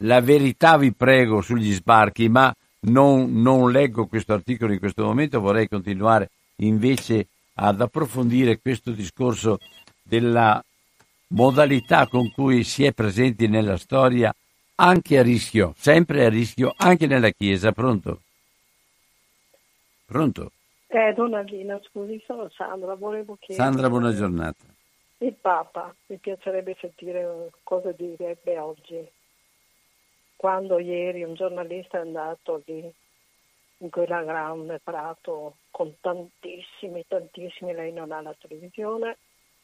la verità vi prego sugli sbarchi, ma non, non leggo questo articolo in questo momento, vorrei continuare invece ad approfondire questo discorso della modalità con cui si è presenti nella storia anche a rischio, sempre a rischio, anche nella Chiesa. Pronto? Pronto? Eh, Donaldina, scusi, sono Sandra, volevo chiedere... Sandra, buona giornata. Il Papa, mi piacerebbe sentire cosa direbbe oggi. Quando ieri un giornalista è andato lì in quella grande prato con tantissimi, tantissimi, lei non ha la televisione,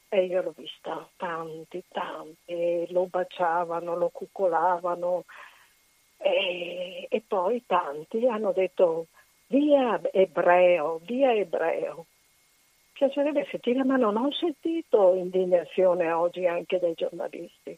e io l'ho vista tanti, tanti, lo baciavano, lo cuccolavano e, e poi tanti hanno detto via ebreo, via ebreo. Piacerebbe sentire, ma non ho sentito indignazione oggi anche dai giornalisti.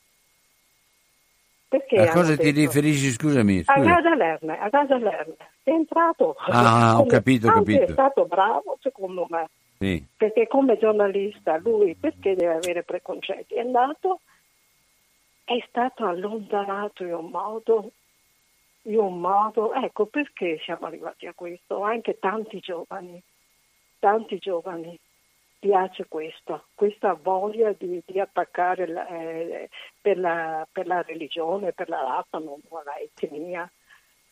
Perché a cosa ti riferisci, scusami? Scusa. A Gaza Lerner, a Gaza Lerner. È entrato. Ah, ho capito, ho capito. È stato bravo, secondo me. Sì. Perché come giornalista lui perché deve avere preconcetti? È andato, è stato allontanato in un modo, in un modo, ecco perché siamo arrivati a questo, anche tanti giovani, tanti giovani piace questo, questa voglia di, di attaccare la, eh, per, la, per, la, religione, per la razza, non la etnia.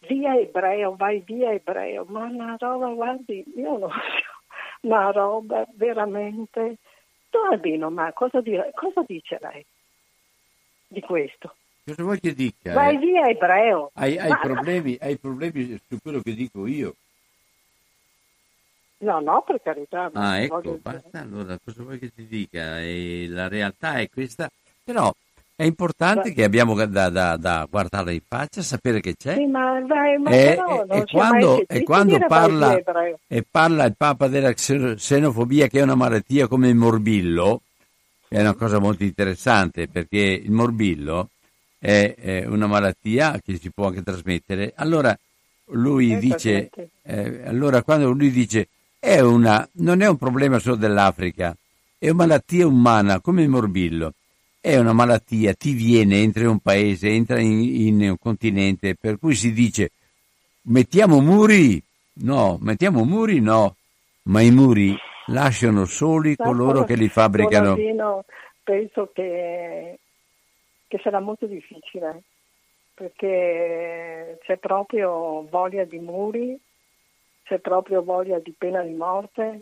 Via ebreo, vai via ebreo, ma una roba, guardi, io non so una roba veramente... Don Albino, ma cosa, dire, cosa dice lei di questo? Cosa vuoi che dica? Vai eh? via ebreo. Hai, hai, ma... problemi, hai problemi su quello che dico io? No, no, per carità. Ah, ecco, basta. Allora, cosa vuoi che ti dica? E la realtà è questa. Però è importante Beh. che abbiamo da, da, da, guardarla in faccia, sapere che c'è. Sì, ma, dai, ma e, no, e, quando, e quando parla, e parla il Papa della xenofobia, che è una malattia come il morbillo, è una cosa molto interessante perché il morbillo è, è una malattia che si può anche trasmettere. Allora lui dice, eh, allora quando lui dice è una, non è un problema solo dell'Africa, è una malattia umana come il morbillo è una malattia, ti viene, entra in un paese, entra in, in, un continente, per cui si dice mettiamo muri, no, mettiamo muri, no, ma i muri lasciano soli coloro che li fabbricano. Penso che, che sarà molto difficile, perché c'è proprio voglia di muri, c'è proprio voglia di pena di morte,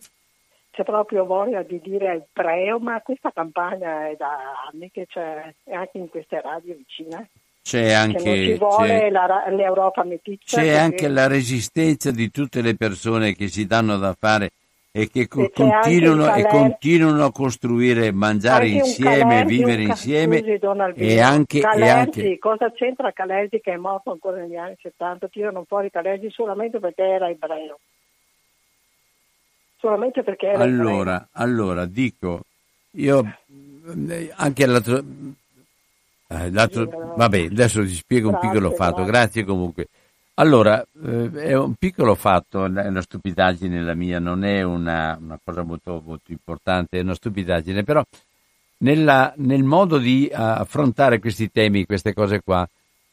c'è proprio voglia di dire ebreo, ma questa campagna è da anni che c'è anche in queste radio vicine. C'è anche vuole la. C'è anche la resistenza di tutte le persone che si danno da fare e che co- continuano, e continuano a costruire, mangiare insieme, Calergi, vivere insieme. Scusi, e anche, Calergi, e anche... cosa c'entra Calergi che è morto ancora negli anni 70? Tirano fuori Calergi solamente perché era ebreo solamente perché era allora, allora dico, io anche l'altro, eh, l'altro vabbè, adesso ti spiego grazie, un piccolo fatto, grazie, grazie comunque. Allora, eh, è un piccolo fatto, è una stupidaggine la mia, non è una, una cosa molto, molto, importante, è una stupidaggine, però nella, nel modo di uh, affrontare questi temi, queste cose qua,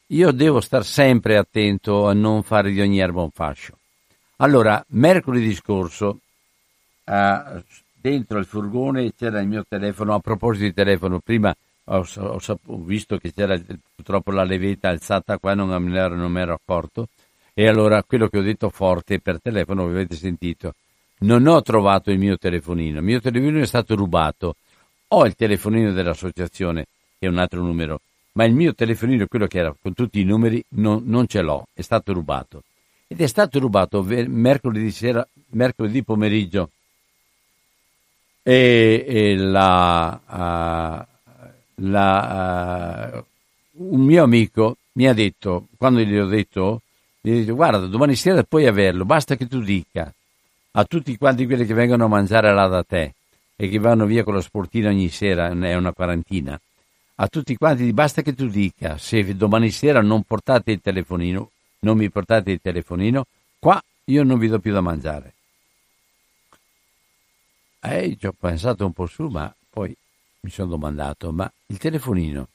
io devo stare sempre attento a non fare di ogni erba un fascio. Allora, mercoledì scorso uh, dentro il furgone c'era il mio telefono, a proposito di telefono, prima ho, visto che c'era purtroppo la levetta alzata qua, non, non mi ero accorto, e allora quello che ho detto forte per telefono, avete sentito, non ho trovato il mio telefonino, il mio telefonino è stato rubato, ho il telefonino dell'associazione, che è un altro numero, ma il mio telefonino, quello che era con tutti i numeri, non, non ce l'ho, è stato rubato. Ed è stato rubato mercoledì, sera, mercoledì pomeriggio. E, e la, uh, la, uh, un mio amico mi ha detto, quando gli ho detto, gli detto guarda domani sera puoi averlo, basta che tu dica a tutti quanti quelli che vengono a mangiare là da te e che vanno via con la sportina ogni sera, è una quarantina, a tutti quanti, basta che tu dica, se domani sera non portate il telefonino, non mi portate il telefonino, qua io non vi do più da mangiare. E ci ho pensato un po' su, ma poi mi sono domandato, ma il telefonino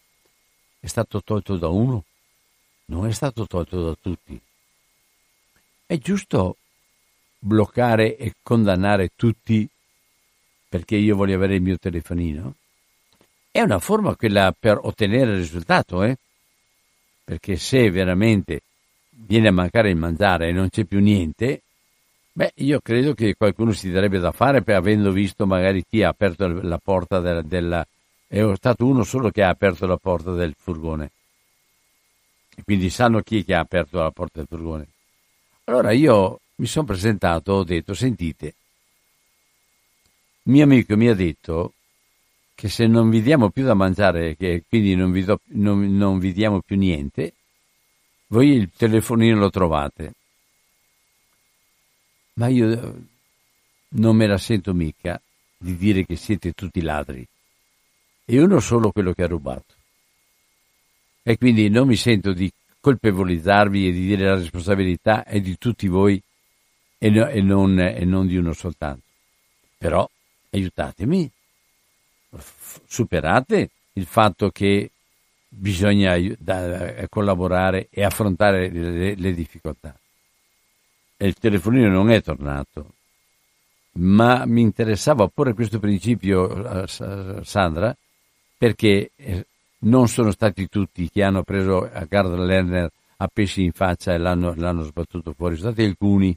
è stato tolto da uno? Non è stato tolto da tutti. È giusto bloccare e condannare tutti perché io voglio avere il mio telefonino? È una forma quella per ottenere il risultato, eh? Perché se veramente viene a mancare il mangiare e non c'è più niente, beh, io credo che qualcuno si darebbe da fare per avendo visto magari chi ha aperto la porta della, della è stato uno solo che ha aperto la porta del furgone. Quindi sanno chi è che ha aperto la porta del furgone. Allora io mi sono presentato, ho detto, sentite, mio amico mi ha detto che se non vi diamo più da mangiare, che quindi non vi, do, non, non vi diamo più niente, voi il telefonino lo trovate. Ma io non me la sento mica di dire che siete tutti ladri. E uno solo quello che ha rubato. E quindi non mi sento di colpevolizzarvi e di dire la responsabilità è di tutti voi e, no, e, non, e non di uno soltanto. Però aiutatemi, superate il fatto che bisogna eh, collaborare e affrontare le, le difficoltà. E il telefonino non è tornato, ma mi interessava porre questo principio, eh, Sandra, perché eh, non sono stati tutti che hanno preso a Gardner Lerner a pesci in faccia e l'hanno, l'hanno sbattuto fuori, sono stati alcuni.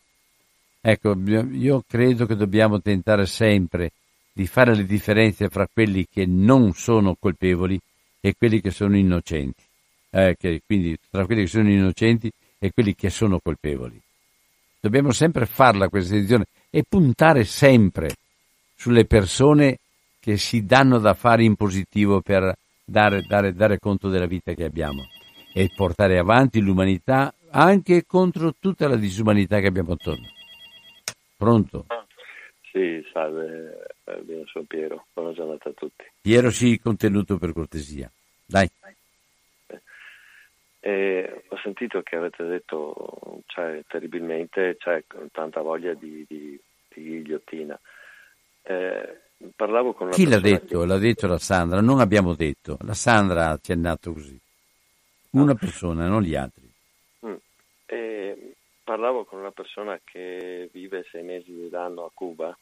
Ecco, io credo che dobbiamo tentare sempre di fare le differenze fra quelli che non sono colpevoli e quelli che sono innocenti. Eh, che, quindi tra quelli che sono innocenti e quelli che sono colpevoli. Dobbiamo sempre farla questa decisione e puntare sempre sulle persone che si danno da fare in positivo per dare, dare, dare conto della vita che abbiamo e portare avanti l'umanità anche contro tutta la disumanità che abbiamo attorno. Pronto? Sì, salve, eh, sono Piero, buona giornata a tutti. Piero, sì, contenuto per cortesia. Dai. Eh, ho sentito che avete detto cioè, terribilmente, c'è cioè, tanta voglia di, di, di ghigliottina. Eh, parlavo con una Chi l'ha detto? Che... L'ha detto la Sandra, non abbiamo detto. La Sandra ha accennato così. Una ah. persona, non gli altri. Mm. Eh, parlavo con una persona che vive sei mesi d'anno a Cuba,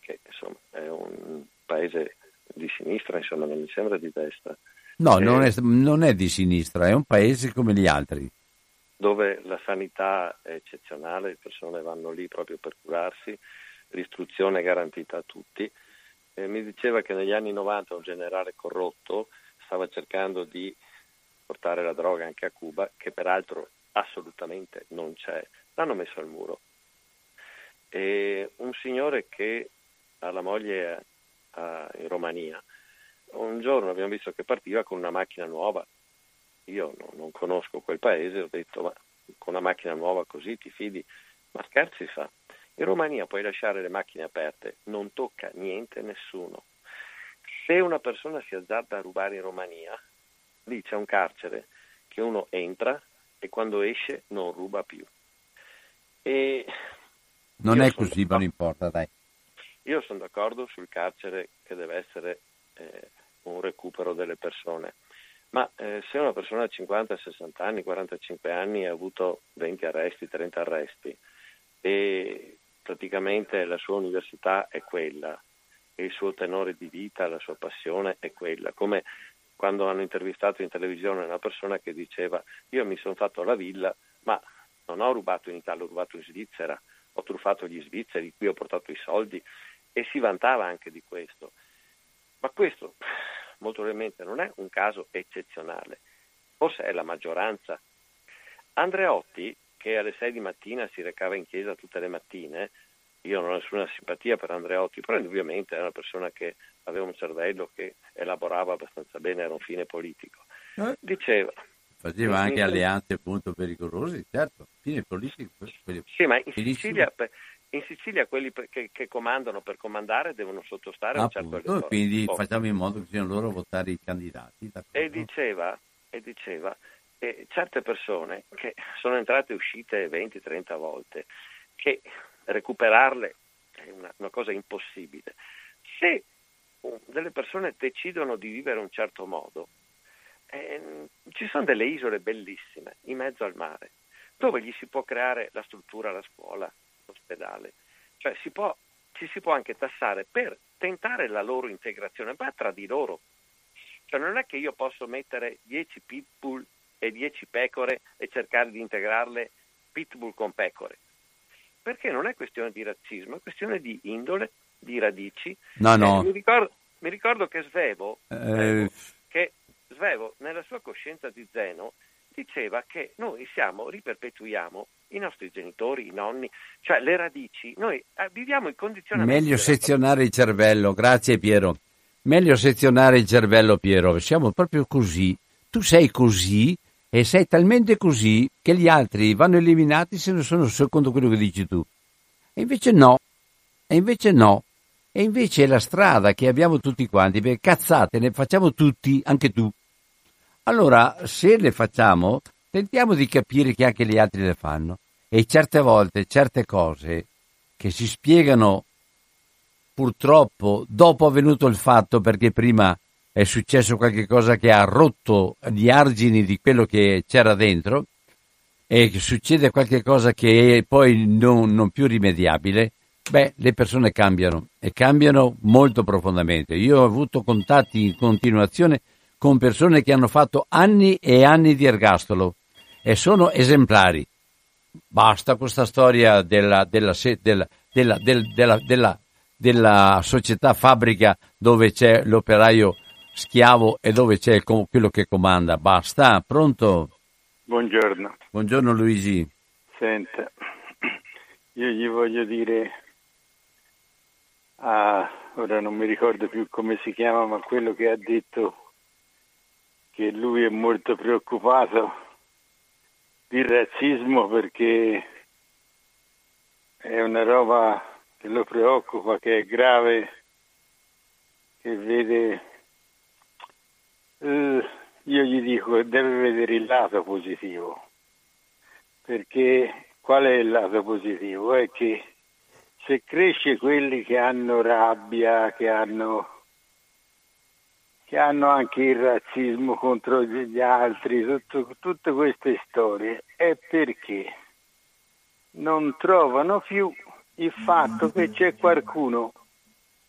che insomma è un paese di sinistra, insomma non mi sembra di destra. No, eh, non, è, non è di sinistra, è un paese come gli altri dove la sanità è eccezionale, le persone vanno lì proprio per curarsi, l'istruzione è garantita a tutti. Eh, mi diceva che negli anni 90 un generale corrotto stava cercando di portare la droga anche a Cuba, che peraltro assolutamente non c'è, l'hanno messo al muro. E un signore che ha la moglie a, in Romania, un giorno abbiamo visto che partiva con una macchina nuova. Io no, non conosco quel paese, ho detto ma con una macchina nuova così ti fidi? Ma scherzi fa. In Romania puoi lasciare le macchine aperte, non tocca niente nessuno. Se una persona si azzarda a rubare in Romania, lì c'è un carcere che uno entra e quando esce non ruba più. E non è così, ma non importa, dai. Io sono d'accordo sul carcere che deve essere eh, un recupero delle persone, ma eh, se una persona ha 50, 60 anni, 45 anni ha avuto 20 arresti, 30 arresti e praticamente la sua università è quella il suo tenore di vita, la sua passione è quella, come quando hanno intervistato in televisione una persona che diceva io mi sono fatto la villa ma non ho rubato in Italia, ho rubato in Svizzera, ho truffato gli svizzeri, qui ho portato i soldi e si vantava anche di questo. Ma questo, molto probabilmente, non è un caso eccezionale, forse è la maggioranza. Andreotti, che alle 6 di mattina si recava in chiesa tutte le mattine, io non ho nessuna simpatia per Andreotti, però indubbiamente è una persona che aveva un cervello che elaborava abbastanza bene, era un fine politico. Eh? Diceva, faceva anche alleanze appunto pericolose, certo, fine politico. quelli- Sì, ma in. Sicilia, per- in Sicilia quelli per- che, che comandano per comandare devono sottostare a un certo appunto, quindi Oh. facciamo in modo che siano loro a votare i candidati. d'accordo? E diceva, e diceva eh, certe persone che sono entrate e uscite 20-30 volte, che recuperarle è una, una cosa impossibile. Se delle persone decidono di vivere un certo modo, ehm, ci sono delle isole bellissime in mezzo al mare, dove gli si può creare la struttura, la scuola, l'ospedale. Cioè si può, ci si può anche tassare per tentare la loro integrazione, ma tra di loro. Cioè non è che io posso mettere 10 pitbull e 10 pecore e cercare di integrarle pitbull con pecore. Perché non è questione di razzismo, è questione di indole, di radici. No, no. Eh, mi, ricordo, mi ricordo che Svevo, Eh, che Svevo nella sua coscienza di Zeno diceva che noi siamo, riperpetuiamo i nostri genitori, i nonni, cioè le radici, noi eh, viviamo in condizioni Meglio sezionare il cervello, grazie Piero. Meglio sezionare il cervello, Piero. Siamo proprio così. Tu sei così e sei talmente così che gli altri vanno eliminati se non sono secondo quello che dici tu. E invece no. E invece no. E invece è la strada che abbiamo tutti quanti, perché cazzate ne facciamo tutti, anche tu. Allora, se le facciamo, tentiamo di capire che anche gli altri le fanno. E certe volte, certe cose che si spiegano purtroppo dopo avvenuto il fatto, perché prima è successo qualche cosa che ha rotto gli argini di quello che c'era dentro e succede qualche cosa che è poi non, non più rimediabile, beh, le persone cambiano e cambiano molto profondamente. Io ho avuto contatti in continuazione con persone che hanno fatto anni e anni di ergastolo e sono esemplari. Basta questa storia della, della, della- della- della società fabbrica dove c'è l'operaio schiavo e dove c'è quello che comanda. Basta, pronto? Buongiorno, Buongiorno Luigi. senta, io gli voglio dire, a, ora non mi ricordo più come si chiama, ma quello che ha detto che lui è molto preoccupato di razzismo perché è una roba che lo preoccupa, che è grave, che vede... eh, io gli dico che deve vedere il lato positivo, perché qual è il lato positivo? È che se cresce quelli che hanno rabbia, che hanno, che hanno anche il razzismo contro gli altri, tutto- tutte queste storie, è perché non trovano più il fatto che c'è qualcuno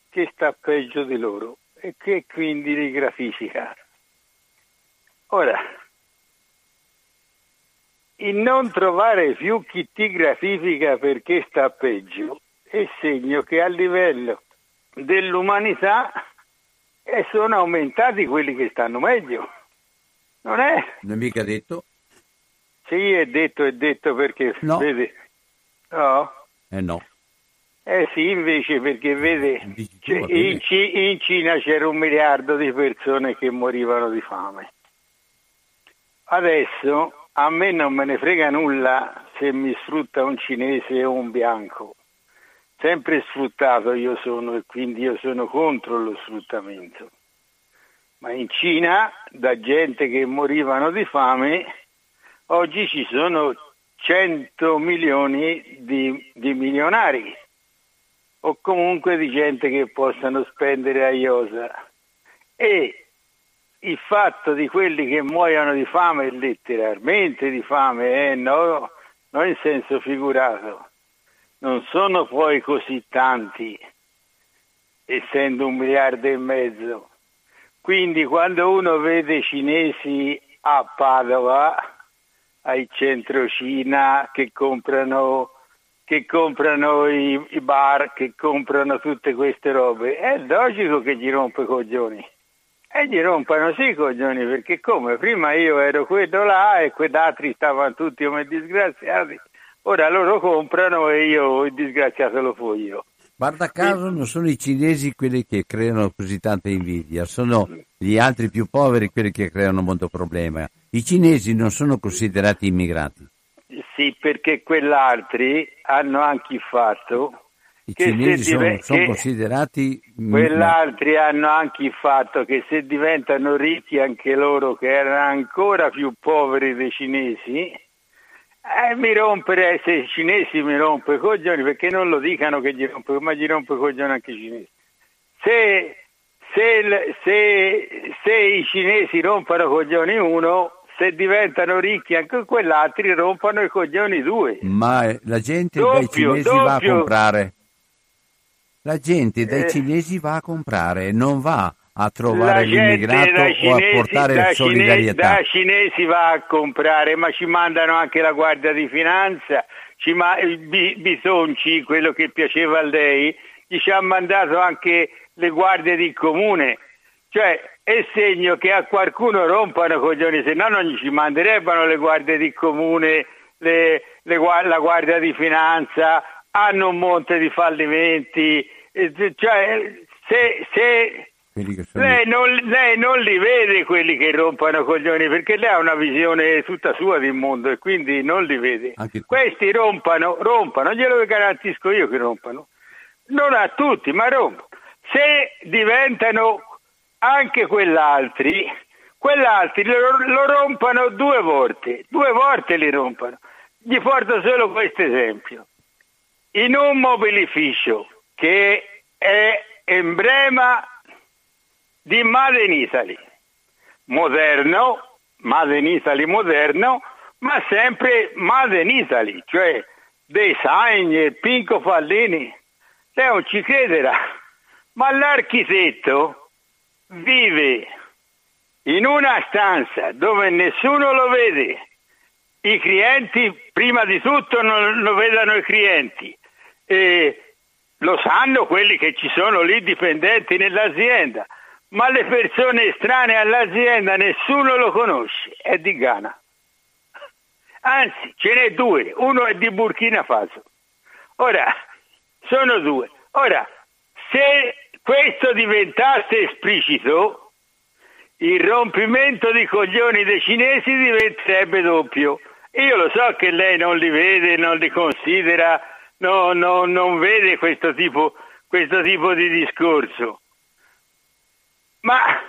che sta peggio di loro e che quindi li gratifica. Ora, il non trovare più chi ti gratifica perché sta peggio è segno che a livello dell'umanità eh, sono aumentati quelli che stanno meglio. Non è? Non è mica detto? Sì, è detto, è detto perché, No. vede, no? Eh no. Eh sì, invece perché vede, bene. in, in Cina c'era un miliardo di persone che morivano di fame. Adesso a me non me ne frega nulla se mi sfrutta un cinese o un bianco. Sempre sfruttato io sono e quindi io sono contro lo sfruttamento. Ma in Cina, da gente che morivano di fame, oggi ci sono 100 milioni di, di milionari o comunque di gente che possano spendere a iosa. E il fatto di quelli che muoiono di fame, letteralmente di fame, eh, no, non in senso figurato, non sono poi così tanti, essendo un miliardo e mezzo. Quindi quando uno vede i cinesi a Padova, ai centro Cina, che comprano che comprano i, i bar, che comprano tutte queste robe, è logico che gli rompe i coglioni. E gli rompano sì i coglioni, perché come? Prima io ero quello là e quegli altri stavano tutti come disgraziati, ora loro comprano e io il disgraziato lo fui io. Guarda caso non sono i cinesi quelli che creano così tanta invidia, sono gli altri più poveri quelli che creano molto problema. I cinesi non sono considerati immigrati. Sì, perché quell'altri hanno anche fatto I che cinesi sono, sono considerati... Quell'altri hanno anche il fatto che se diventano ricchi anche loro, che erano ancora più poveri dei cinesi, eh, mi rompere, se i cinesi mi rompe i coglioni, perché non lo dicano che gli rompe, ma gli rompe i coglioni anche i cinesi. Se, se, se- se i cinesi rompono i coglioni uno, se diventano ricchi anche quell'altri rompono i coglioni due. Ma la gente dai Doppio, cinesi va a doppio. comprare. La gente dai Eh. cinesi va a comprare, non va a trovare gente l'immigrato da o a cinesi- portare solidarietà. da cinesi va a comprare, ma ci mandano anche la Guardia di Finanza, ci ma- Bisonci, quello che piaceva a lei, gli ci ha mandato anche le guardie di comune. Cioè, è segno che a qualcuno rompano coglioni, se no non ci manderebbero le guardie di comune, le- le la Guardia di Finanza, hanno un monte di fallimenti. Cioè, se- se, lei non, lei non li vede quelli che rompono coglioni perché lei ha una visione tutta sua del mondo e quindi non li vede. Anche- Questi rompano, rompano, glielo garantisco io che rompano. Non a tutti, ma rompono. Se diventano anche quell'altri, quell'altri lo, lo rompano due volte, due volte li rompano. Gli porto solo questo esempio. In un mobilificio che è emblema di Made in Italy, moderno, Made in Italy moderno, ma sempre Made in Italy, cioè design e Pinco Fallini. Lei non ci crederà, ma l'architetto vive in una stanza dove nessuno lo vede. I clienti, prima di tutto, non lo vedano i clienti. E lo sanno quelli che ci sono lì dipendenti nell'azienda, ma le persone estranee all'azienda nessuno lo conosce, è di Ghana. Anzi, ce n'è due, uno è di Burkina Faso. Ora, sono due. Ora, se questo diventasse esplicito, il rompimento di coglioni dei cinesi diventerebbe doppio. Io lo so che lei non li vede, non li considera, no, no, non vede questo tipo, questo tipo di discorso. Ma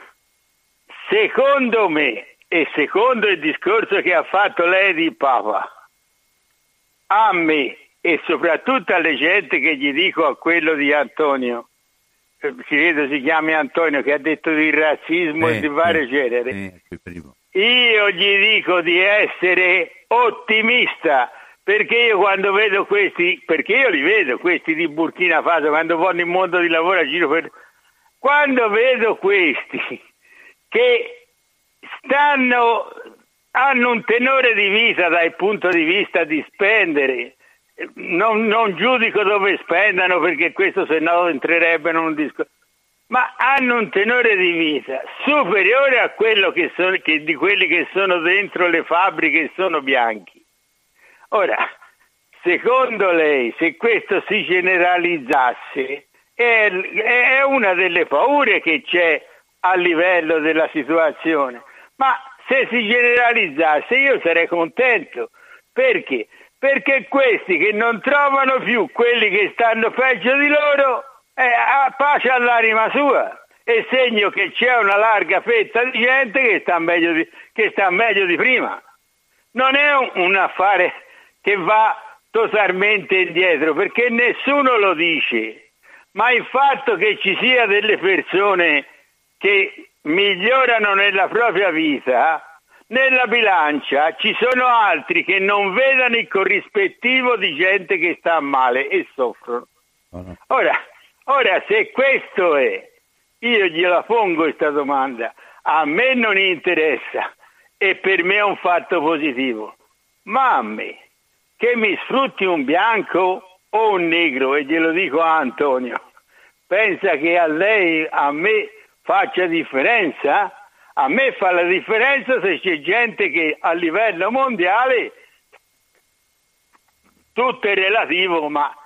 secondo me e secondo il discorso che ha fatto lei di Papa, a me e soprattutto alle gente che gli dico a quello di Antonio, eh, credo si chiami Antonio, che ha detto di razzismo Eh, e di vario sì, genere, primo. io gli dico di essere ottimista perché io quando vedo questi, perché io li vedo questi di Burkina Faso, quando vanno in mondo di lavoro a giro per... Quando vedo questi che stanno, hanno un tenore di vita dal punto di vista di spendere, non, non giudico dove spendano perché questo se no entrerebbe in un discorso, ma hanno un tenore di vita superiore a quello che sono, che di quelli che sono dentro le fabbriche e sono bianchi. Ora, secondo lei, se questo si generalizzasse, è, è una delle paure che c'è a livello della situazione, ma se si generalizzasse io sarei contento. Perché? Perché questi che non trovano più quelli che stanno peggio di loro, eh, a pace all'anima sua. È segno che c'è una larga fetta di gente che sta meglio di, sta meglio di prima. Non è un, un affare che va totalmente indietro, perché nessuno lo dice, ma il fatto che ci sia delle persone che migliorano nella propria vita, nella bilancia ci sono altri che non vedono il corrispettivo di gente che sta male e soffrono. Ora, ora se questo è, io gliela pongo questa domanda, a me non interessa e per me è un fatto positivo, ma a me che mi sfrutti un bianco o un negro, e glielo dico a Antonio, pensa che a lei, a me faccia differenza? A me fa la differenza se c'è gente che a livello mondiale tutto è relativo, ma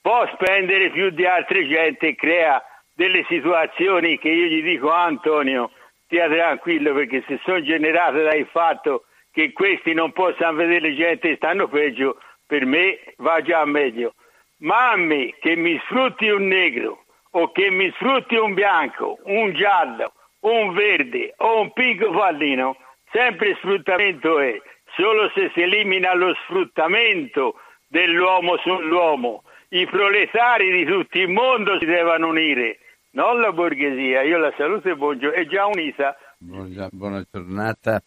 può spendere più di altre gente e crea delle situazioni che io gli dico Antonio, stia tranquillo perché se sono generate dal fatto che questi non possano vedere gente e stanno peggio, per me va già meglio. Ma a me che mi sfrutti un negro o che mi sfrutti un bianco, un giallo, un verde o un picco pallino, sempre sfruttamento è. Solo se si elimina lo sfruttamento dell'uomo sull'uomo, i proletari di tutto il mondo si devono unire, non la borghesia. Io la saluto e buongiorno, è già unita. Buona, buona giornata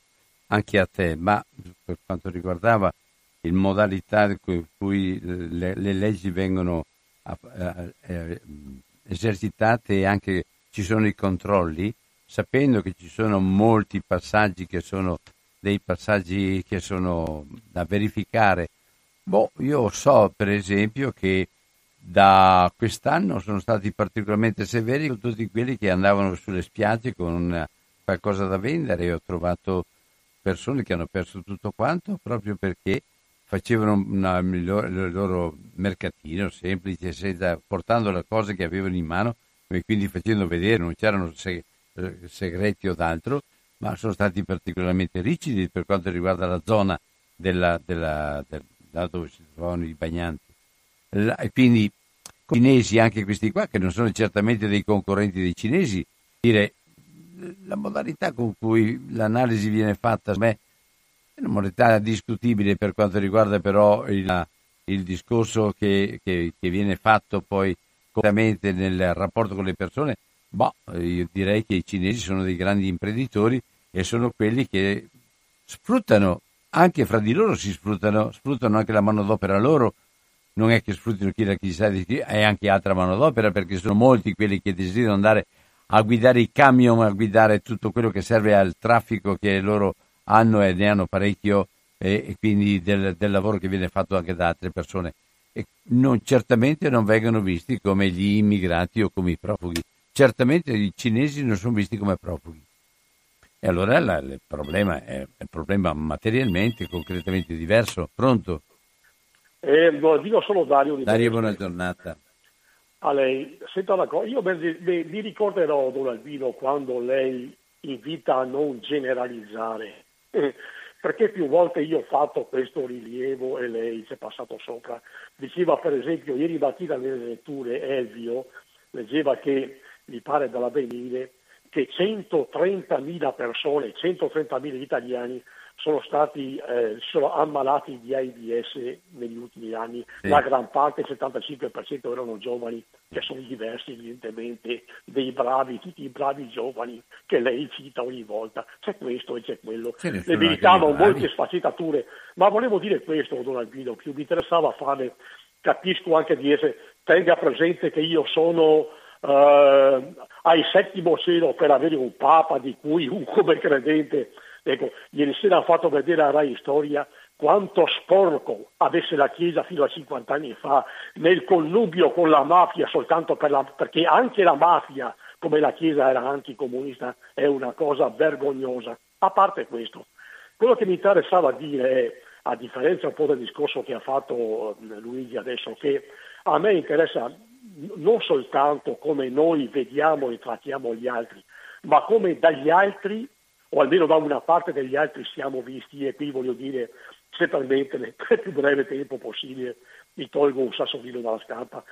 anche a te, ma per quanto riguardava il modalità in cui le, le leggi vengono eh, eh, esercitate e anche ci sono i controlli, sapendo che ci sono molti passaggi che sono dei passaggi che sono da verificare. Boh, io so per esempio che da quest'anno sono stati particolarmente severi con tutti quelli che andavano sulle spiagge con qualcosa da vendere. Ho trovato persone che hanno perso tutto quanto proprio perché facevano una, il loro mercatino semplice, senza, portando le cose che avevano in mano e quindi facendo vedere, non c'erano segreti o d'altro, ma sono stati particolarmente rigidi per quanto riguarda la zona della, della, della dove si trovavano i bagnanti. E quindi cinesi, anche questi qua, che non sono certamente dei concorrenti dei cinesi, dire la modalità con cui l'analisi viene fatta, è una modalità discutibile per quanto riguarda però il, il discorso che, che, che, viene fatto poi correttamente nel rapporto con le persone, boh, io direi che i cinesi sono dei grandi imprenditori e sono quelli che sfruttano, anche fra di loro si sfruttano, sfruttano anche la manodopera loro, non è che sfruttino chi la chissà di chi, è anche altra manodopera perché sono molti quelli che desiderano andare a guidare i camion, a guidare tutto quello che serve al traffico che loro hanno e ne hanno parecchio e, e quindi del, del, lavoro che viene fatto anche da altre persone. E non, certamente non vengono visti come gli immigrati o come i profughi. Certamente i cinesi non sono visti come profughi. E allora la, il problema è un problema materialmente, concretamente diverso. Pronto? Eh, dico solo Dario. Dario, buona giornata a lei. Senta una cosa, io mi ricorderò, Don Albino, quando lei invita a non generalizzare, perché più volte io ho fatto questo rilievo e lei ci è passato sopra. Diceva per esempio, ieri mattina nelle letture Elvio leggeva che, mi pare dall'avvenire, che 130.000 persone, 130.000 italiani sono stati eh, sono ammalati di AIDS negli ultimi anni, sì. la gran parte, il 75% erano giovani che sono diversi evidentemente dei bravi, tutti i bravi giovani che lei cita ogni volta, c'è questo e c'è quello, ne meritavano molte sfaccettature, ma volevo dire questo Don Albino, più mi interessava fare, capisco anche di essere, tenga presente che io sono eh, al settimo cielo per avere un papa di cui un come credente Ecco, ieri sera ha fatto vedere a Rai Storia quanto sporco avesse la Chiesa fino a 50 anni fa nel connubio con la mafia soltanto per la, perché anche la mafia, come la Chiesa era anticomunista, è una cosa vergognosa. A parte questo, quello che mi interessava dire è, a differenza un po' del discorso che ha fatto Luigi adesso, che a me interessa non soltanto come noi vediamo e trattiamo gli altri, ma come dagli altri o almeno da una parte degli altri siamo visti e qui voglio dire se permette nel più breve tempo possibile mi tolgo un sassolino dalla scarpa.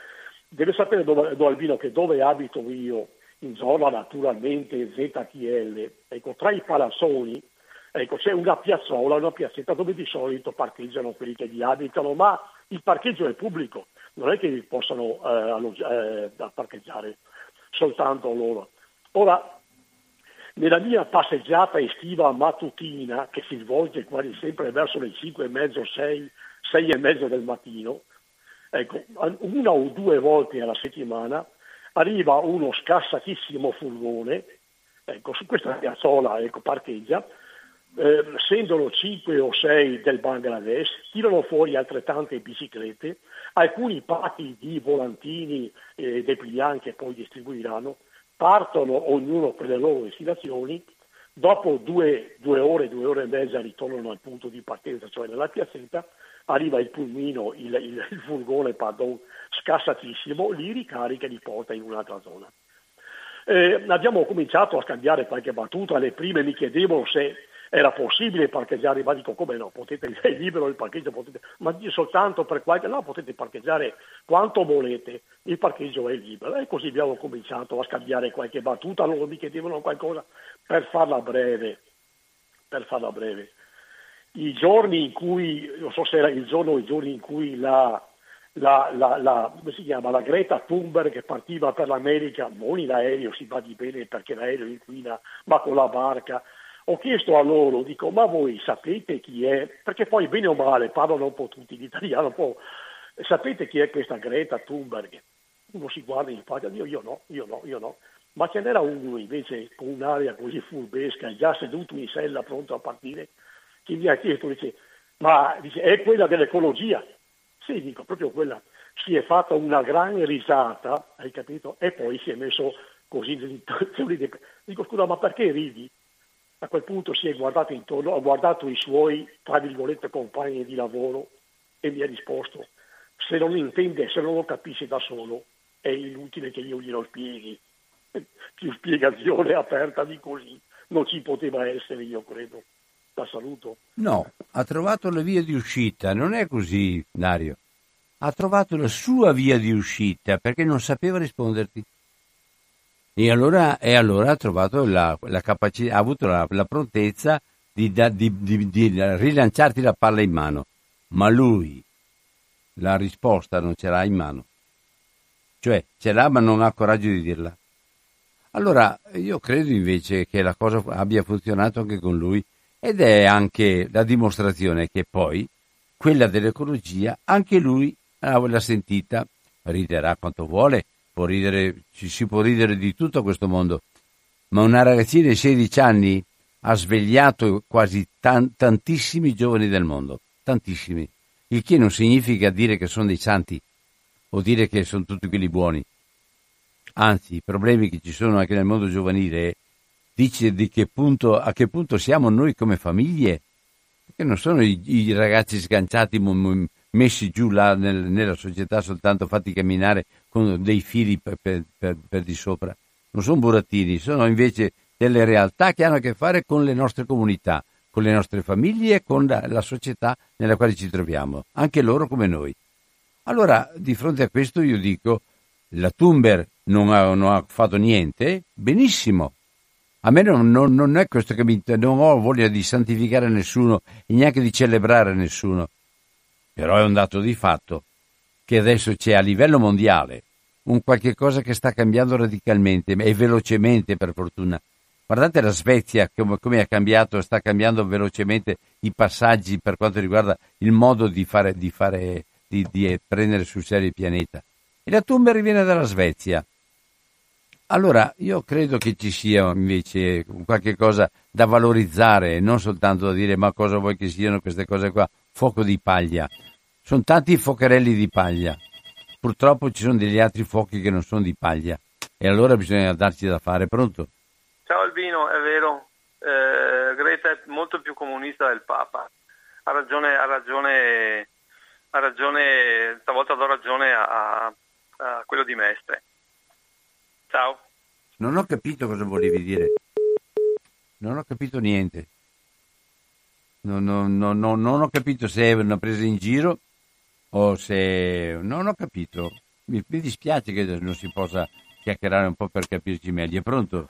Deve sapere dove, dove Albino che dove abito io, in zona naturalmente ZTL, ecco, tra i palazzoni ecco, c'è una piazzola, una piazzetta dove di solito parcheggiano quelli che vi abitano, ma il parcheggio è pubblico, non è che possano eh, eh, parcheggiare soltanto loro. Ora, nella mia passeggiata estiva mattutina, che si svolge quasi sempre verso le 5 e mezzo, 6, 6 e mezzo del mattino, ecco, una o due volte alla settimana arriva uno scassatissimo furgone, ecco, su questa piazzola ecco, parcheggia, eh, scendono 5 o 6 del Bangladesh, tirano fuori altrettante biciclette, alcuni pacchi di volantini eh, depliant che poi distribuiranno, partono ognuno per le loro destinazioni, dopo due, due, ore, due ore e mezza ritornano al punto di partenza, cioè nella piazzetta, arriva il pulmino, il, il, il furgone, pardon, scassatissimo, li ricarica e li porta in un'altra zona. Eh, abbiamo cominciato a scambiare qualche battuta, le prime mi chiedevano se era possibile parcheggiare, ma dico come no, potete, è libero il parcheggio, potete, ma soltanto per qualche, no, potete parcheggiare quanto volete, il parcheggio è libero. E così abbiamo cominciato a scambiare qualche battuta, loro mi chiedevano qualcosa per farla breve, per farla breve. I giorni in cui, non so se era il giorno o i giorni in cui la, la, la, la, chiama, la, Greta Thunberg partiva per l'America, non in aereo, si va di bene perché l'aereo inquina, ma con la barca, ho chiesto a loro, dico, ma voi sapete chi è? Perché poi bene o male parlano un po' tutti l'italiano, un po'. Sapete chi è questa Greta Thunberg? Uno si guarda in faccia, io, io no, io no, io no. Ma ce n'era uno invece con un'aria così furbesca, già seduto in sella pronto a partire, che mi ha chiesto, dice, ma dice, è quella dell'ecologia? Sì, dico, proprio quella. Si è fatta una gran risata, hai capito? E poi si è messo così, dico, scusa, ma perché ridi? A quel punto si è guardato intorno, ha guardato i suoi, tra virgolette, compagni di lavoro e mi ha risposto, se non intende, se non lo capisce da solo, è inutile che io glielo spieghi. Più spiegazione aperta di così non ci poteva essere, io credo. La saluto. No, ha trovato la via di uscita, non è così, Dario. Ha trovato la sua via di uscita perché non sapeva risponderti. E allora, e allora ha trovato la, la capacità, ha avuto la, la prontezza di, di, di, di, rilanciarti la palla in mano. Ma lui la risposta non ce l'ha in mano. Cioè, ce l'ha ma non ha coraggio di dirla. Allora, io credo invece che la cosa abbia funzionato anche con lui ed è anche la dimostrazione che poi quella dell'ecologia, anche lui l'ha sentita, riderà quanto vuole, può ridere, ci si può ridere di tutto questo mondo, ma una ragazzina di 16 anni ha svegliato quasi tan- tantissimi giovani del mondo, tantissimi, il che non significa dire che sono dei santi o dire che sono tutti quelli buoni. Anzi, i problemi che ci sono anche nel mondo giovanile dice di che punto, a che punto siamo noi come famiglie, perché non sono i, i ragazzi sganciati messi giù là nel, nella società soltanto fatti camminare con dei fili per, per, per, di sopra. Non sono burattini, sono invece delle realtà che hanno a che fare con le nostre comunità, con le nostre famiglie e con la, la società nella quale ci troviamo, anche loro come noi. Allora, di fronte a questo io dico, la Tumber non ha, non ha fatto niente, benissimo. A me non, non, non è questo che mi... non ho voglia di santificare nessuno e neanche di celebrare nessuno. Però è un dato di fatto che adesso c'è a livello mondiale un qualche cosa che sta cambiando radicalmente e velocemente per fortuna. Guardate la Svezia come, come ha cambiato, sta cambiando velocemente i passaggi per quanto riguarda il modo di, fare, di, fare, di, di prendere sul serio il pianeta. E la Thunberg viene dalla Svezia. Allora, io credo che ci sia invece qualche cosa da valorizzare, non soltanto da dire ma cosa vuoi che siano queste cose qua, fuoco di paglia. Sono tanti focherelli di paglia. Purtroppo ci sono degli altri fuochi che non sono di paglia e allora bisogna darci da fare. Pronto? Ciao Albino, è vero, eh, Greta è molto più comunista del Papa. Ha ragione, ha ragione, ha ragione stavolta do ragione a, a quello di Mestre. Ciao. Non ho capito cosa volevi dire. Non ho capito niente. Non, non, non, non, ho capito se è una presa in giro o se... Non ho capito. Mi, mi dispiace che non si possa chiacchierare un po' per capirci meglio. È pronto?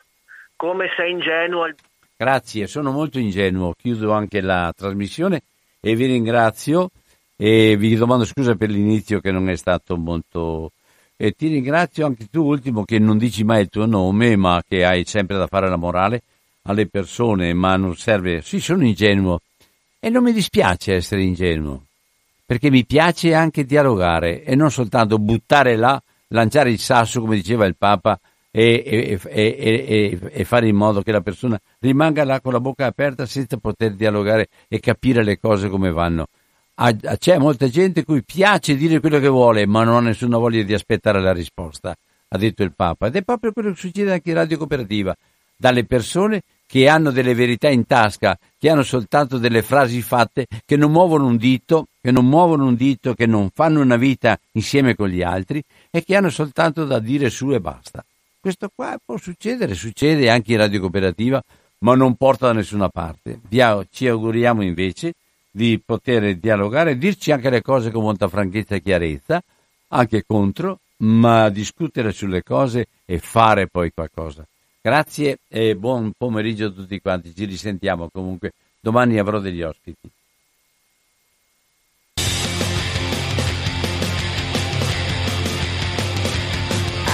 Come sei ingenuo. Grazie, sono molto ingenuo. Chiudo anche la trasmissione e vi ringrazio e vi domando scusa per l'inizio che non è stato molto... E ti ringrazio anche tu, ultimo, che non dici mai il tuo nome, ma che hai sempre da fare la morale alle persone, ma non serve... Sì, sono ingenuo, e non mi dispiace essere ingenuo, perché mi piace anche dialogare e non soltanto buttare là, lanciare il sasso, come diceva il Papa, e, e, e, e, fare in modo che la persona rimanga là con la bocca aperta senza poter dialogare e capire le cose come vanno. C'è molta gente cui piace dire quello che vuole, ma non ha nessuna voglia di aspettare la risposta, ha detto il Papa. Ed è proprio quello che succede anche in Radio Cooperativa, dalle persone che hanno delle verità in tasca, che hanno soltanto delle frasi fatte, che non muovono un dito, che non muovono un dito, che non fanno una vita insieme con gli altri e che hanno soltanto da dire su e basta. Questo qua può succedere, succede anche in radio cooperativa, ma non porta da nessuna parte. Ci auguriamo invece di poter dialogare, dirci anche le cose con molta franchezza e chiarezza, anche contro, ma discutere sulle cose e fare poi qualcosa. Grazie e buon pomeriggio a tutti quanti, ci risentiamo comunque, domani avrò degli ospiti.